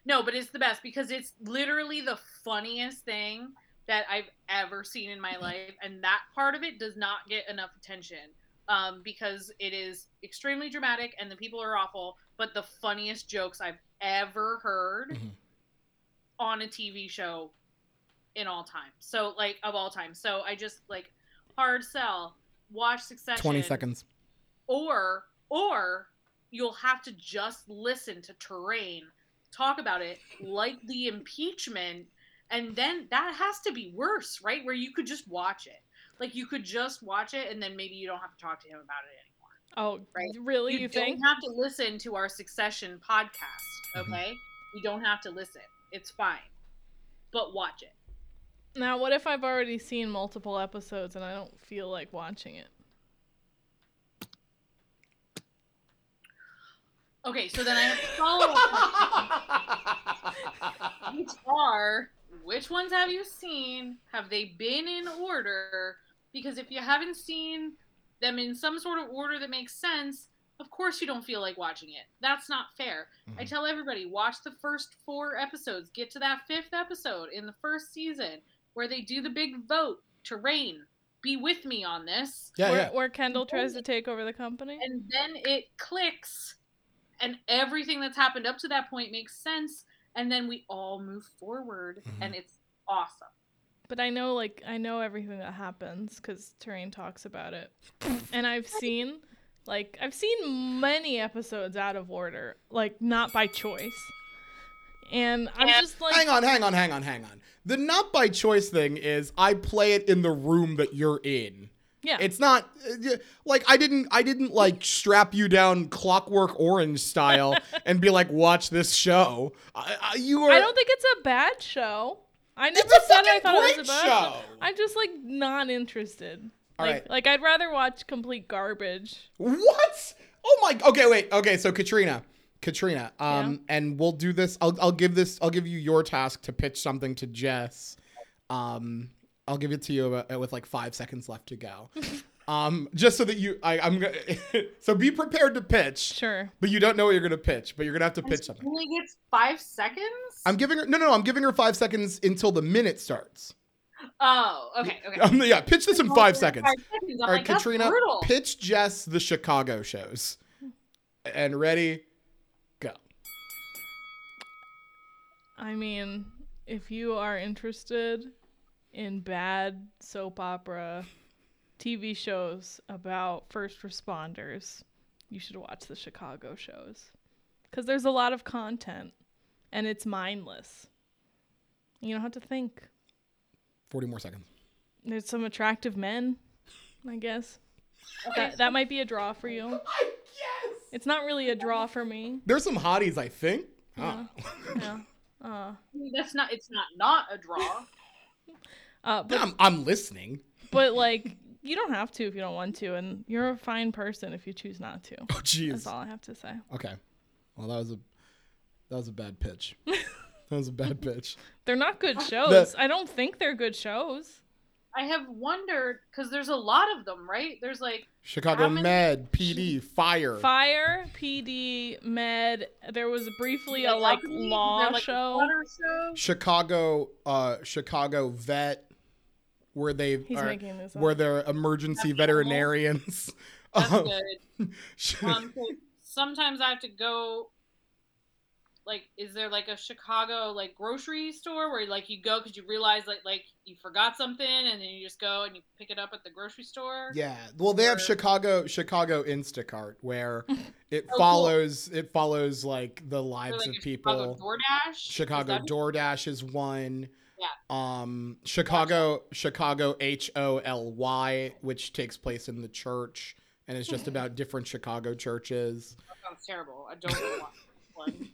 No, but it's the best because it's literally the funniest thing that I've ever seen in my life, and that part of it does not get enough attention um, because it is extremely dramatic and the people are awful. But the funniest jokes I've ever heard Mhm. on a TV show in all time. So like of all time. So I just like hard sell. Watch Succession. 20 seconds. or or you'll have to just listen to terrain talk about it like the impeachment and then that has to be worse right where you could just watch it like you could just watch it and then maybe you don't have to talk to him about it anymore Oh, Right. really? You, think you, think? don't have to listen to our succession podcast Mhm. okay you don't have to listen it's fine but watch it Now, what if I've already seen multiple episodes and I don't feel like watching it? okay so then i have to follow up which [LAUGHS] are which ones have you seen? Have they been in order? Because if you haven't seen them in some sort of order that makes sense, of course you don't feel like watching it. That's not fair. I Mhm. tell everybody watch the first four episodes, get to that fifth episode in the first season where they do the big vote to reign. Be with me on this. yeah, where, yeah. where Kendall tries to take over the company? And then it clicks, and everything that's happened up to that point makes sense. And then we all move forward, Mhm. and it's awesome. But I know, like, I know everything that happens because Terrain talks about it. And I've seen, like, I've seen many episodes out of order, like, not by choice. And I'm just like hang on, hang on, hang on, hang on. The not by choice thing is I play it in the room that you're in. yeah. It's not uh, like I didn't I didn't like strap you down Clockwork Orange style [LAUGHS] and be like watch this show. I, I, you are I don't think it's a bad show. I never It's said I thought it was a bad show. I'm just like not interested. All like right. like I'd rather watch complete garbage. What? Oh my. Okay, wait. Okay, so Katrina, Katrina, um, and we'll do this. I'll I'll give this. I'll give you your task to pitch something to Jess. Um, I'll give it to you uh, with like five seconds left to go. [LAUGHS] Um, just so that you, I, I'm gonna. [LAUGHS] so be prepared to pitch, Sure. but you don't know what you're gonna pitch, but you're gonna have to And pitch something. only gets five seconds. I'm giving her no, no, no. I'm giving her five seconds until the minute starts. Oh, okay, okay. [LAUGHS] Um, yeah, pitch this in five seconds. Five seconds. All right, like, Katrina, brutal. pitch Jess the Chicago shows. And ready, go. I mean, if you are interested in bad soap opera TV shows about first responders, you should watch the Chicago shows. Because there's a lot of content and it's mindless. You don't have to think. 40 more seconds. There's some attractive men, I guess. Okay, That, that might be a draw for you. Yes. It's not really a draw for me. There's some hotties, I think. Oh. Yeah. [LAUGHS] Uh, that's not. It's not not a draw. [LAUGHS] uh, but I'm, I'm listening. But like, you don't have to if you don't want to, and you're a fine person if you choose not to. Oh, jeez. That's all I have to say. Okay. Well, that was a that was a bad pitch. [LAUGHS] that was a bad pitch. They're not good shows. I don't think they're good shows. I have wondered because there's a lot of them, right? There's like Chicago How many- Med, PD, Fire. Fire, PD, Med. There was briefly a like, like law like, show. show. Chicago, uh, Chicago Vet, where they He's are, making this where they're emergency That's veterinarians. [LAUGHS] That's [LAUGHS] Um, good. Um, sometimes I have to go. Like, is there like a Chicago like grocery store where like you go because you realize like like you forgot something and then you just go and you pick it up at the grocery store? Yeah. Well, they have Chicago Chicago Instacart where [LAUGHS] it cool. follows it follows like the Or, lives like of people. Chicago DoorDash. Is Chicago that- DoorDash is one. Yeah. Um, Chicago Chicago H O L Y, which takes place in the church and is just about different Chicago churches. That sounds terrible. I don't want [LAUGHS] one.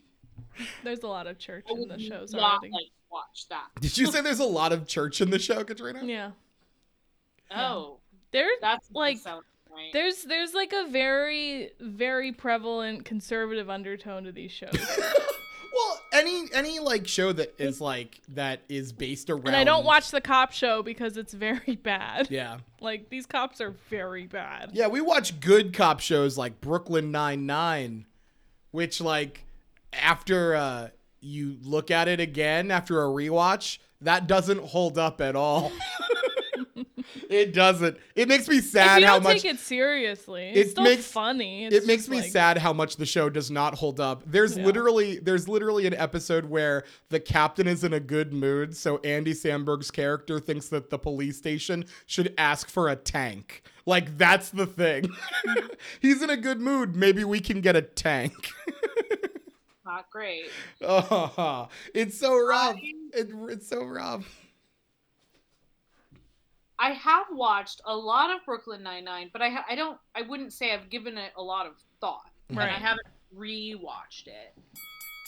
There's a lot of church in would the shows not already. like watch that. Did you say there's a lot of church in the show, Katrina? Yeah. Oh, There's that's Like, sounds right. there's there's like a very very prevalent conservative undertone to these shows. [LAUGHS] well, any any like show that is like that is based around and I don't watch the cop show because it's very [LAUGHS] bad. Yeah. Like these cops are very bad. Yeah, we watch good cop shows like Brooklyn Nine Nine, which like after uh you look at it again after a rewatch, that doesn't hold up at all. [LAUGHS] it doesn't. It makes me if sad you how don't much take it seriously, it it's still makes- funny. It's it makes me like- sad how much the show does not hold up. There's Yeah. literally there's literally an episode where the captain is in a good mood, so Andy Samberg's character thinks that the police station should ask for a tank. Like that's the thing. [LAUGHS] He's in a good mood. Maybe we can get a tank. [LAUGHS] not great. oh, [LAUGHS] it's so rough. I- It, it's so rough. I have watched a lot of Brooklyn Nine Nine, but I ha- I don't I wouldn't say I've given it a lot of thought, and I haven't rewatched it.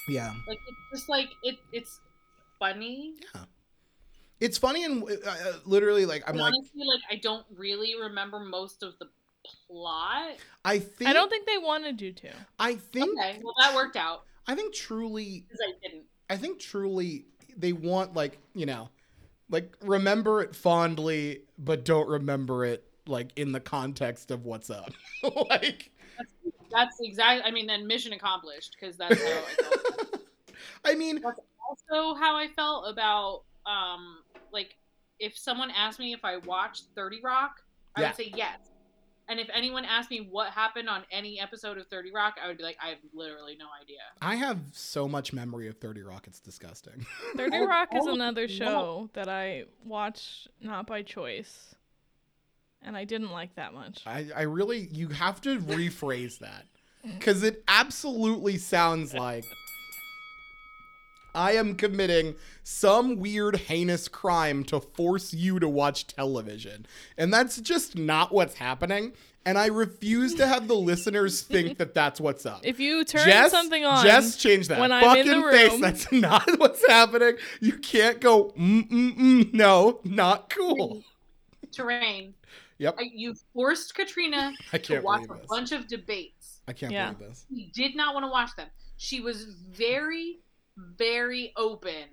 Yeah. Like it's just like it it's funny. Yeah. It's funny and uh, uh, literally like I'm but like honestly, like I don't really remember most of the plot. I think I don't think they wanted you to. I think Okay, well that worked out I think truly because I didn't. I think truly they want like you know, like remember it fondly, but don't remember it like in the context of what's up. [LAUGHS] like, That's exactly. I mean, then mission accomplished because that's how I felt. [LAUGHS] I mean, that's also how I felt about um like if someone asked me if I watched 30 Rock, I Yeah. would say yes. And if anyone asked me what happened on any episode of 30 Rock, I would be like, I have literally no idea. I have so much memory of Thirty Rock. It's disgusting. [LAUGHS] 30 Oh, Rock is oh, another no. show that I watched not by choice. And I didn't like that much. I, I really you have to rephrase that because it absolutely sounds like I am committing some weird heinous crime to force you to watch television. And that's just not what's happening. And I refuse to have the [LAUGHS] listeners think that that's what's up. If you turn Jess, something on, Jess, change that. when I'm Fucking in the face. room- That's not [LAUGHS] what's happening. You can't go, mm, mm, mm. No, not cool. [LAUGHS] Terrain. Yep. You forced Katrina I to can't watch a this. bunch of debates. I can't Yeah. believe this. She did not want to watch them. She was very, very open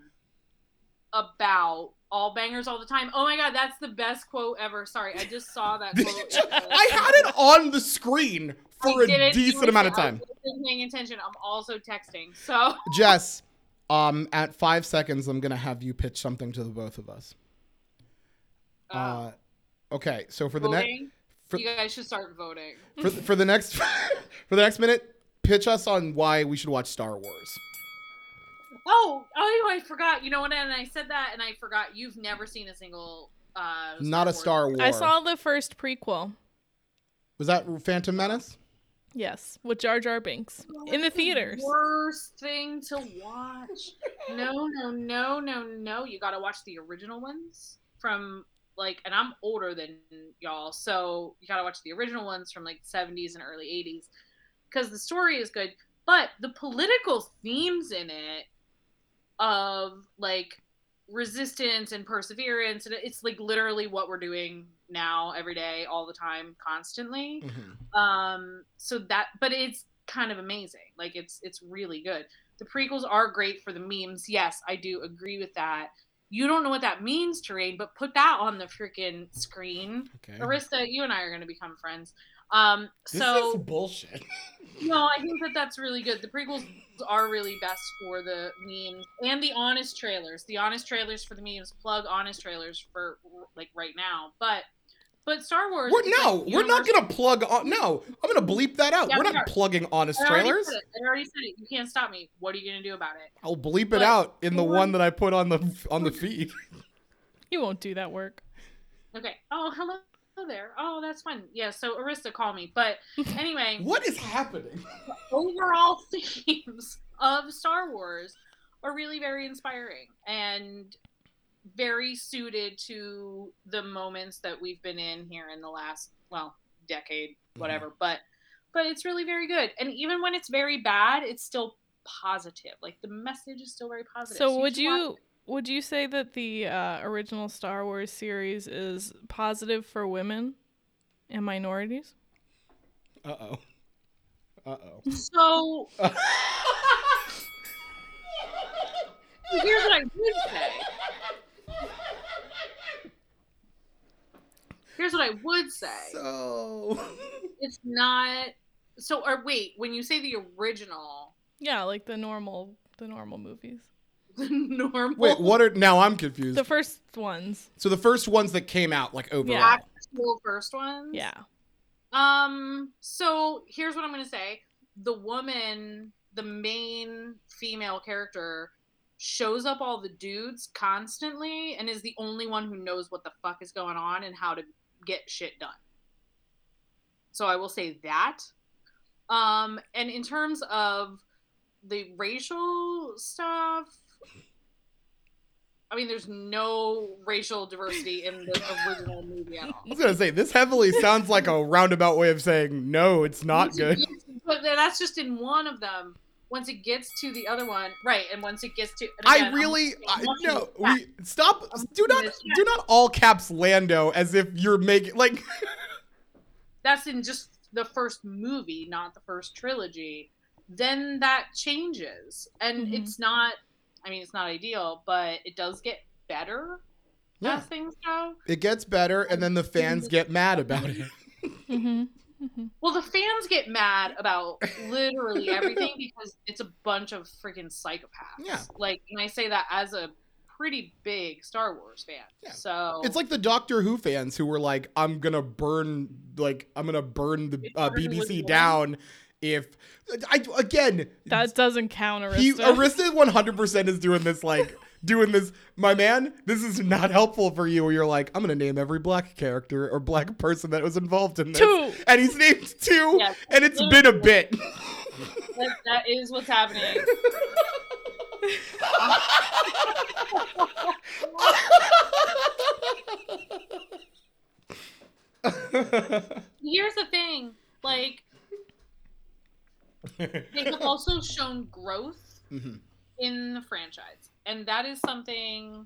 about all bangers all the time. Oh my god, that's the best quote ever. Sorry, I just saw that [LAUGHS] quote. I had it on the screen for a decent amount of time. I paying attention. I'm also texting. So [LAUGHS] Jess, um, at five seconds, I'm gonna have you pitch something to the both of us. uh, Uh, okay, so for the next you guys should start voting. for, for the next [LAUGHS] for the next minute, pitch us on why we should watch Star Wars. Oh, oh, I forgot. You know what? And I said that, and I forgot. You've never seen a single. Uh, Not a Wars Star Wars. I saw the first prequel. Was that Phantom Menace? Yes, with Jar Jar Binks in the That's theaters. Worst thing to watch. no, no, no, no, no. You got to watch the original ones from like, and I'm older than y'all, so you got to watch the original ones from like 70s and early 80s because the story is good, but the political themes in it of like resistance and perseverance and it's like literally what we're doing now every day all the time constantly. Mm-hmm. um so that but it's kind of amazing. Like it's it's really good. The prequels are great for the memes. Yes i do agree with that. You don't know what that means terrain but put that on the freaking screen. Okay. arista you and i are going to become friends. Um This so is bullshit. [LAUGHS] no i think that that's really good the prequels are really best for the memes and the honest trailers the honest trailers for the memes plug honest trailers for like right now but but star wars We're, no, like, we're not gonna plug on. No, I'm gonna bleep that out. Yeah, we're we not are. plugging honest I trailers. I already said it. You can't stop me. What are you gonna do about it? I'll bleep it out in the we're- one that I put on the on the [LAUGHS] feed. You won't do that work. Okay. Oh, hello Oh, there. Oh, that's fun. Yeah. So Arista, call me. But [LAUGHS] anyway, what is happening? [LAUGHS] overall [LAUGHS] themes of Star Wars are really very inspiring and very suited to the moments that we've been in here in the last well decade, mm-hmm. whatever. But but it's really very good. And even when it's very bad, it's still positive. Like the message is still very positive. So would should watch you would you say that the uh, original Star Wars series is positive for women and minorities? Uh oh. Uh it. So oh. [LAUGHS] here's what I would say. Here's what I would say. so. [LAUGHS] It's not. So, or wait, when you say the original, Yeah, like the normal the normal movies. [LAUGHS] the normal. Wait, what are now? I'm confused. The first ones. so the first ones that came out, like overall. Yeah. actual first ones? Yeah. Um. So here's what I'm gonna say: the woman, the main female character, shows up all the dudes constantly, and is the only one who knows what the fuck is going on and how to get shit done. So I will say that. Um, and in terms of the racial stuff, I mean, there's no racial diversity in the original movie at all. I was gonna say this heavily sounds like a roundabout way of saying no, it's not good. but that's just in one of them. Once it gets to the other one, right? And once it gets to, I again, I'm really, I, no, at the chat. we stop. I'm Do not, do not all caps Lando as if you're making like. [LAUGHS] That's in just the first movie, not the first trilogy. Then that changes, and Mhm. it's not. I mean, it's not ideal, but it does get better Yeah, as things go. it gets better, and then the fans get mad about it. [LAUGHS] Mm-hmm. mm-hmm. Well, the fans get mad about literally everything [LAUGHS] because it's a bunch of freaking psychopaths. Yeah. Like, and I say that as a pretty big Star Wars fan. Yeah. So It's like the Doctor Who fans who were like, "I'm gonna burn, like, I'm gonna burn the uh, BBC what? down." If I again, That doesn't count, Arista. he Arista 100% is doing this like doing this. My man, this is not helpful for you. Where you're like, I'm gonna name every black character or black person that was involved in this, Two. and he's named two, Yes, and it's been a bit. that, that is what's happening. [LAUGHS] Here's the thing, like [LAUGHS] they have also shown growth Mhm. in the franchise, and that is something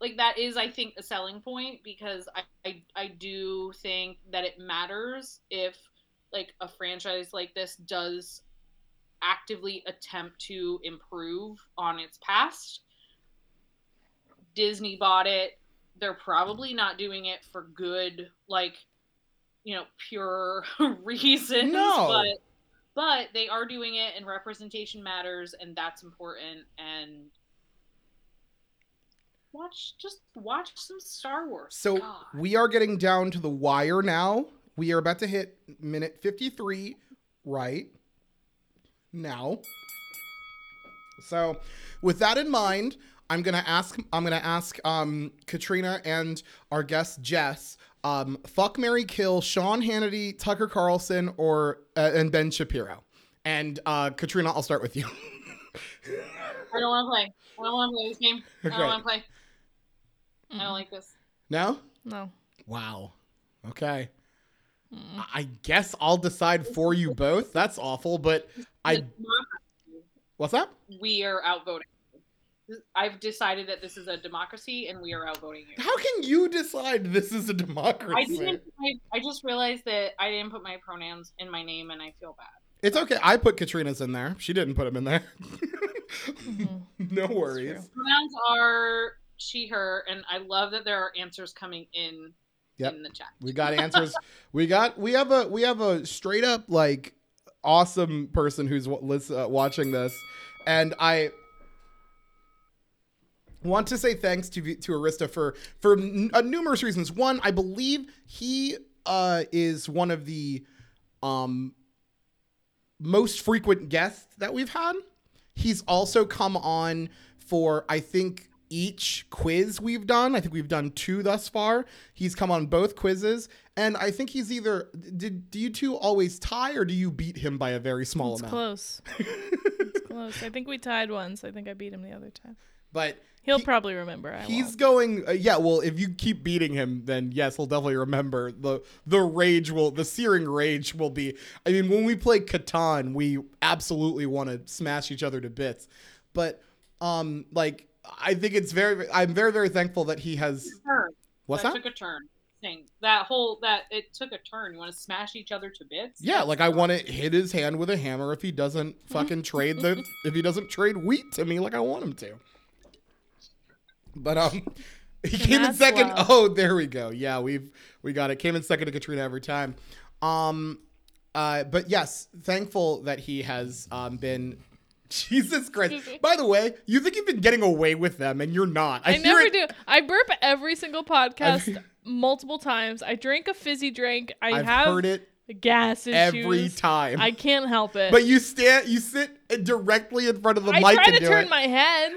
like that is I think a selling point because I, I I do think that it matters if like a franchise like this does actively attempt to improve on its past. Disney bought it. They're probably not doing it for good, like, you know, pure [LAUGHS] reasons. No. But but they are doing it and representation matters and that's important and watch just watch some Star Wars. So God. we are getting down to the wire now. We are about to hit minute 53 right now. So with that in mind, I'm gonna ask I'm gonna ask um, Katrina and our guest Jess, um, fuck Mary Kill, Sean Hannity, Tucker Carlson, or uh, and Ben Shapiro. And uh, Katrina, I'll start with you. [LAUGHS] I don't want to play. I don't want to play this game. I don't want to play. I don't like this. no? No. Wow. Okay. Mm. I guess I'll decide for you both. That's awful, but I what's that? we are outvoting. I've decided that this is a democracy and we are outvoting you. How can you decide this is a democracy? didn't. I, I just realized that I didn't put my pronouns in my name and I feel bad. It's okay. I put Katrina's in there. She didn't put them in there. Mhm. [LAUGHS] no worries. Pronouns are she, her, and I love that there are answers coming in Yep. in the chat. We got answers. we got we have a we have a straight up like awesome person who's wa- lis- uh, watching this, and I want to say thanks to to Arista for for n- uh, numerous reasons. One, I believe he uh, is one of the um most frequent guests that we've had. He's also come on for I think each quiz we've done. I think we've done two thus far. He's come on both quizzes, and I think he's either did do you two always tie or do you beat him by a very small amount? It's amount? close. [LAUGHS] It's close. I think we tied once. I think I beat him the other time. But He'll He- probably remember. I he's won't. going uh, yeah well if you keep beating him then yes he'll definitely remember the the rage will the searing rage will be i mean when we play catan we absolutely want to smash each other to bits but um like i think it's very i'm very very thankful that he has what's that that took a turn. Thing. That whole that it took a turn. You want to smash each other to bits? yeah like i want to hit his hand with a hammer if he doesn't fucking trade the [LAUGHS] if he doesn't trade wheat to me like i want him to but um [LAUGHS] he came in second. Oh, there we go. Yeah, we've we got it. Came in second to Katrina every time. Um uh but yes, thankful that he has um been [LAUGHS] Jesus Christ. [LAUGHS] By the way, you think you've been getting away with them and you're not. I, hear never it- do. I burp every single podcast I've- multiple times. I drink a fizzy drink. I I've have heard it gas issues. every time. I can't help it. but you stand you sit directly in front of the I mic I try to turn it. my head.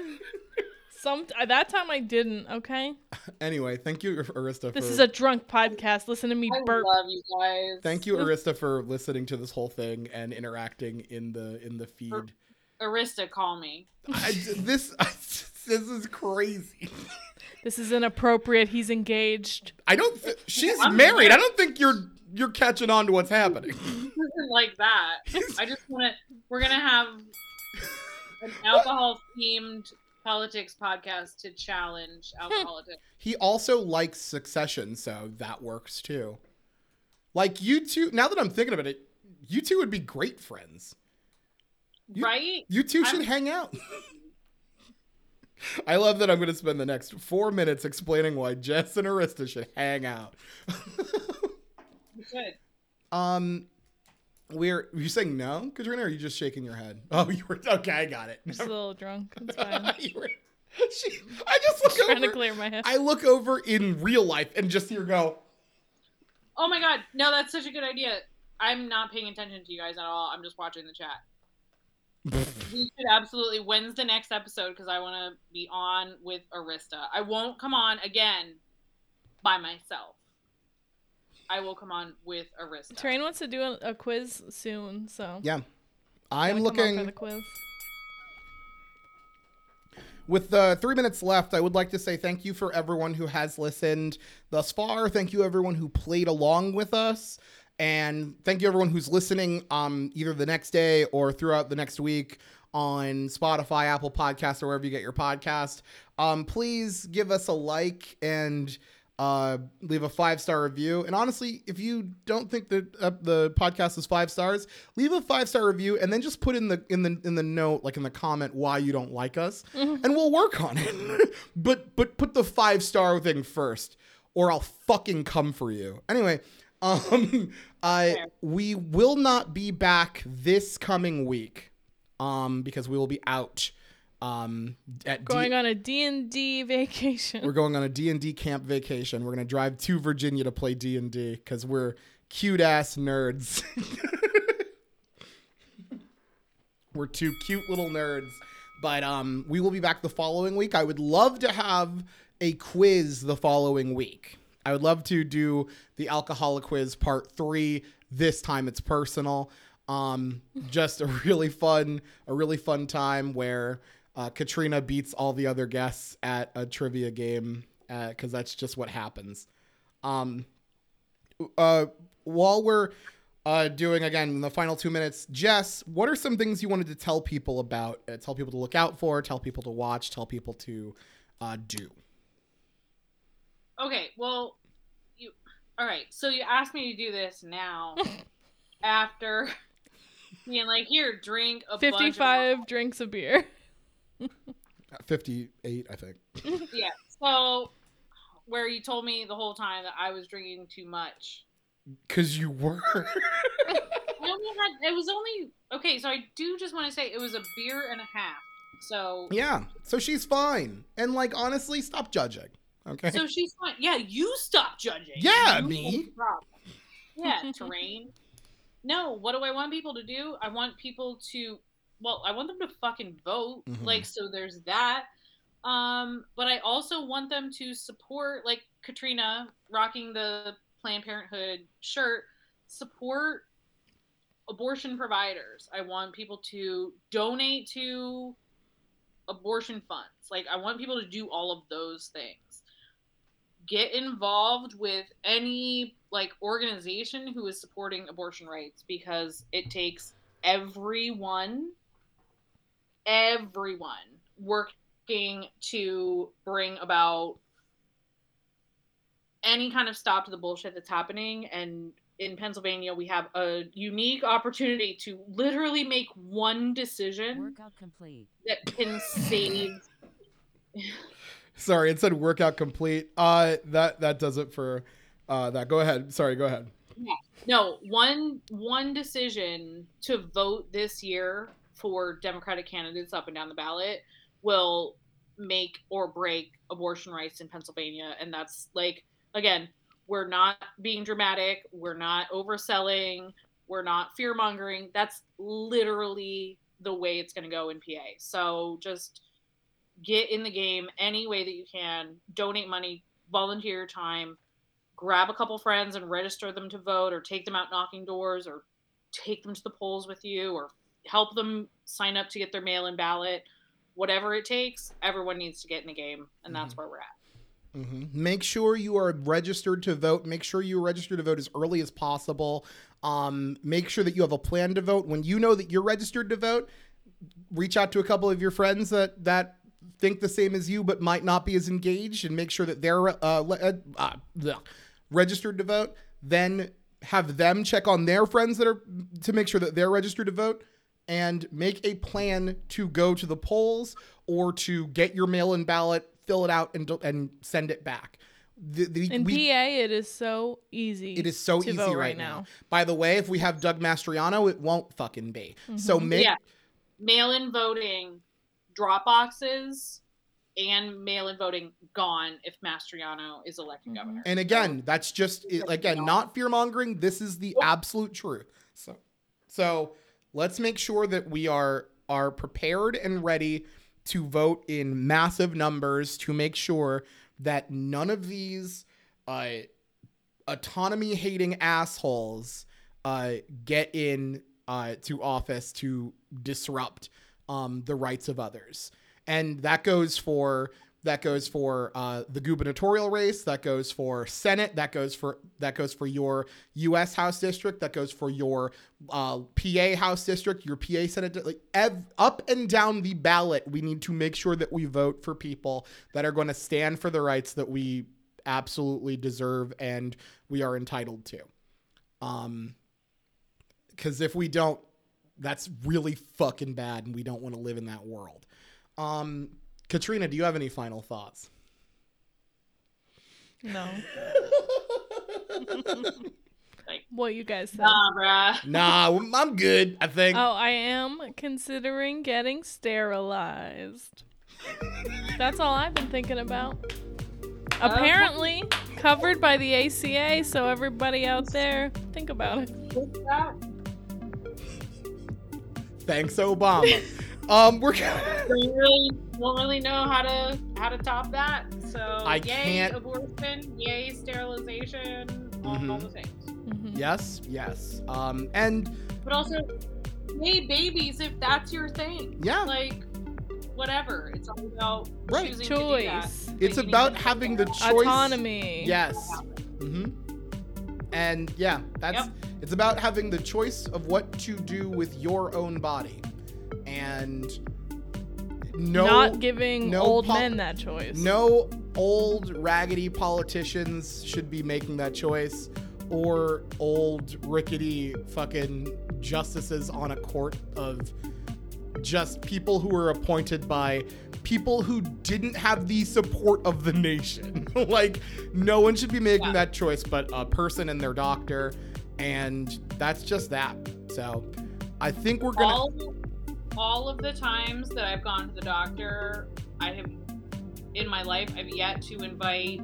Some uh, that time I didn't. Okay, [LAUGHS] Anyway, thank you Arista this for is a drunk podcast. Listen to me I burp. love you guys. Thank you Arista for listening to this whole thing and interacting in the in the feed. Arista, call me. I, [LAUGHS] this this is crazy. This is inappropriate. He's engaged. I don't. Th- she's I'm married. married. I don't think you're you're catching on to what's happening. [LAUGHS] Isn't like that. I just want to. We're gonna have an alcohol themed politics podcast to challenge [LAUGHS] alcoholics. He also likes Succession, so that works too. Like you two. Now that I'm thinking about it, you two would be great friends. You- right? You two should I'm- hang out. [LAUGHS] I love that I'm going to spend the next four minutes explaining why Jess and Arista should hang out. [LAUGHS] We should. um, we're you saying no, Katrina? Or are you just shaking your head? Oh, [LAUGHS] you were okay. I got it. Just a little drunk. [LAUGHS] It's fine. You were- she, I just look Trying to over. clear my head. I look over in real life and just hear go. Oh my god, no, that's such a good idea. I'm not paying attention to you guys at all. I'm just watching the chat. [LAUGHS] we should absolutely. When's the next episode? Because I want to be on with Arista. I won't come on again by myself. I will come on with Arista. Terrain wants to do a, a quiz soon, so Yeah, I'm come up for looking. the quiz. with the three minutes left, I would like to say thank you for everyone who has listened thus far. Thank you everyone who played along with us, and thank you everyone who's listening um either the next day or throughout the next week on Spotify, Apple Podcasts, or wherever you get your podcast. Um, please give us a like and uh, leave a five star review. And honestly, if you don't think that uh, the podcast is five stars, leave a five star review and then just put in the in the in the note, like in the comment, why you don't like us, and we'll work on it. [LAUGHS] but but put the five star thing first, or I'll fucking come for you. Anyway. [LAUGHS] Um, I we will not be back this coming week, um, because we will be out, um, at D- Going on a D&D vacation. we're going on a D&D camp vacation. We're going to drive to Virginia to play D&D cuz we're cute ass nerds. [LAUGHS] we're two cute little nerds. But um we will be back the following week. I would love to have a quiz the following week. I would love to do the alcoholic quiz part 3. This time it's personal. Um just a really fun a really fun time where uh, Katrina beats all the other guests at a trivia game because that's just what happens. Um, uh, while we're uh, doing again the final two minutes, Jess, what are some things you wanted to tell people about? Uh, tell people to look out for, tell people to watch, tell people to uh, do. Okay, well, you. All right, so you asked me to do this now, [LAUGHS] after being like, here, drink a bunch of 55 drinks of beer. Uh, Fifty-eight, I think. [LAUGHS] yeah. So, where you told me the whole time that I was drinking too much. Because you were. I only had. It was only okay. So I do just want to say it was a beer and a half. So. yeah. So she's fine. And like honestly, stop judging. Okay. So she's fine. Yeah, you stop judging. Yeah, You me. Yeah, terrain. No, what do I want people to do? I want people to well, I want them to fucking vote. Mhm. Like so there's that. Um, but I also want them to support like Katrina rocking the Planned Parenthood shirt, support abortion providers. I want people to donate to abortion funds. Like I want people to do all of those things. Get involved with any like organization who is supporting abortion rights because it takes everyone everyone working to bring about any kind of stop to the bullshit that's happening and in Pennsylvania we have a unique opportunity to literally make one decision Workout complete. that can save [LAUGHS] Sorry, it said workout complete. Uh, that that does it for uh that. Go ahead. Sorry, go ahead. Yeah. no one one decision to vote this year for democratic candidates up and down the ballot will make or break abortion rights in pennsylvania. And that's like again we're not being dramatic. We're not overselling. We're not fear mongering that's literally the way it's going to go in pa so just get in the game any way that you can. Donate money volunteer your time grab a couple friends and register them to vote or take them out knocking doors or take them to the polls with you or help them sign up to get their mail-in ballot whatever it takes everyone needs to get in the game and that's where we're at hmm Make sure you are registered to vote. Make sure you register to vote as early as possible. Um, make sure that you have a plan to vote. When you know that you're registered to vote, reach out to a couple of your friends that that think the same as you but might not be as engaged, and make sure that they're uh, uh, uh, registered to vote. Then have them check on their friends that are to make sure that they're registered to vote and make a plan to go to the polls or to get your mail-in ballot, fill it out, and and send it back. The, the, In we- PA, it is so easy. it is so to easy vote right, now. By the way, if we have Doug Mastriano, it won't fucking be. So Mhm. make yeah mail-in voting drop boxes and mail-in voting gone if mastriano is elected Mhm. governor and again, that's just it- again not fear mongering. This is the absolute truth. So, so let's make sure that we are are prepared and ready to vote in massive numbers to make sure that none of these uh, autonomy hating assholes uh, get in uh, to office to disrupt um, the rights of others. and that goes for that goes for uh, the gubernatorial race. That goes for senate. That goes for that goes for your u.s house district. That goes for your uh, pa house district your pa senate like ev- up and down the ballot we need to make sure that we vote for people that are going to stand for the rights that we absolutely deserve and we are entitled to. Um because if we don't that's really fucking bad and we don't want to live in that world. Um katrina do you have any final thoughts No. [LAUGHS] What you guys said. nah, bruh. nah i'm good i think Oh, I am considering getting sterilized. That's all I've been thinking about. Apparently, covered by the ACA, so everybody out there, think about it. Thanks obama um we're We really don't really know how to how to top that. So I yay can't- abortion, yay sterilization, all, all the things. Mhm. yes yes um and But also, yay babies if that's your thing. yeah Like whatever. It's all about Right. choosing to do that. Choice. It's you about having the choice Autonomy. yes hmm And yeah, that's it's about having the choice of what to do with your own body, and no, Not giving no old pol- men that choice. no old raggedy politicians should be making that choice, or old rickety fucking justices on a court of just people who were appointed by people who didn't have the support of the nation. [LAUGHS] like, no one should be making Yeah. that choice but a person and their doctor. And that's just that. So I think we're going to. All of the times that I've gone to the doctor, I have in my life I've yet to invite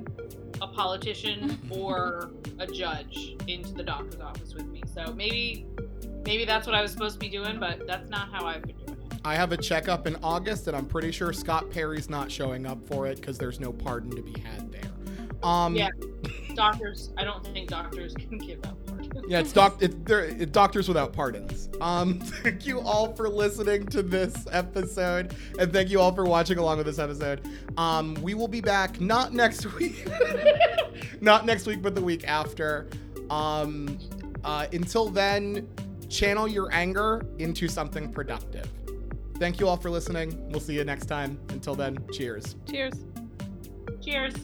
a politician [LAUGHS] or a judge into the doctor's office with me. So maybe maybe that's what I was supposed to be doing, but that's not how I've been doing it. I have a checkup in August, and I'm pretty sure Scott Perry's not showing up for it because there's no pardon to be had there. Um, Yeah. Doctors, I don't think doctors [LAUGHS] can give pardons. Yeah, it's doc. It's, doctors without pardons. Um, [LAUGHS] thank you all for listening to this episode, and thank you all for watching along with this episode. Um, we will be back not next [LAUGHS] week, not next week, but the week after. Um, uh, until then, channel your anger into something productive. Thank you all for listening. We'll see you next time. Until then, cheers. Cheers. Cheers.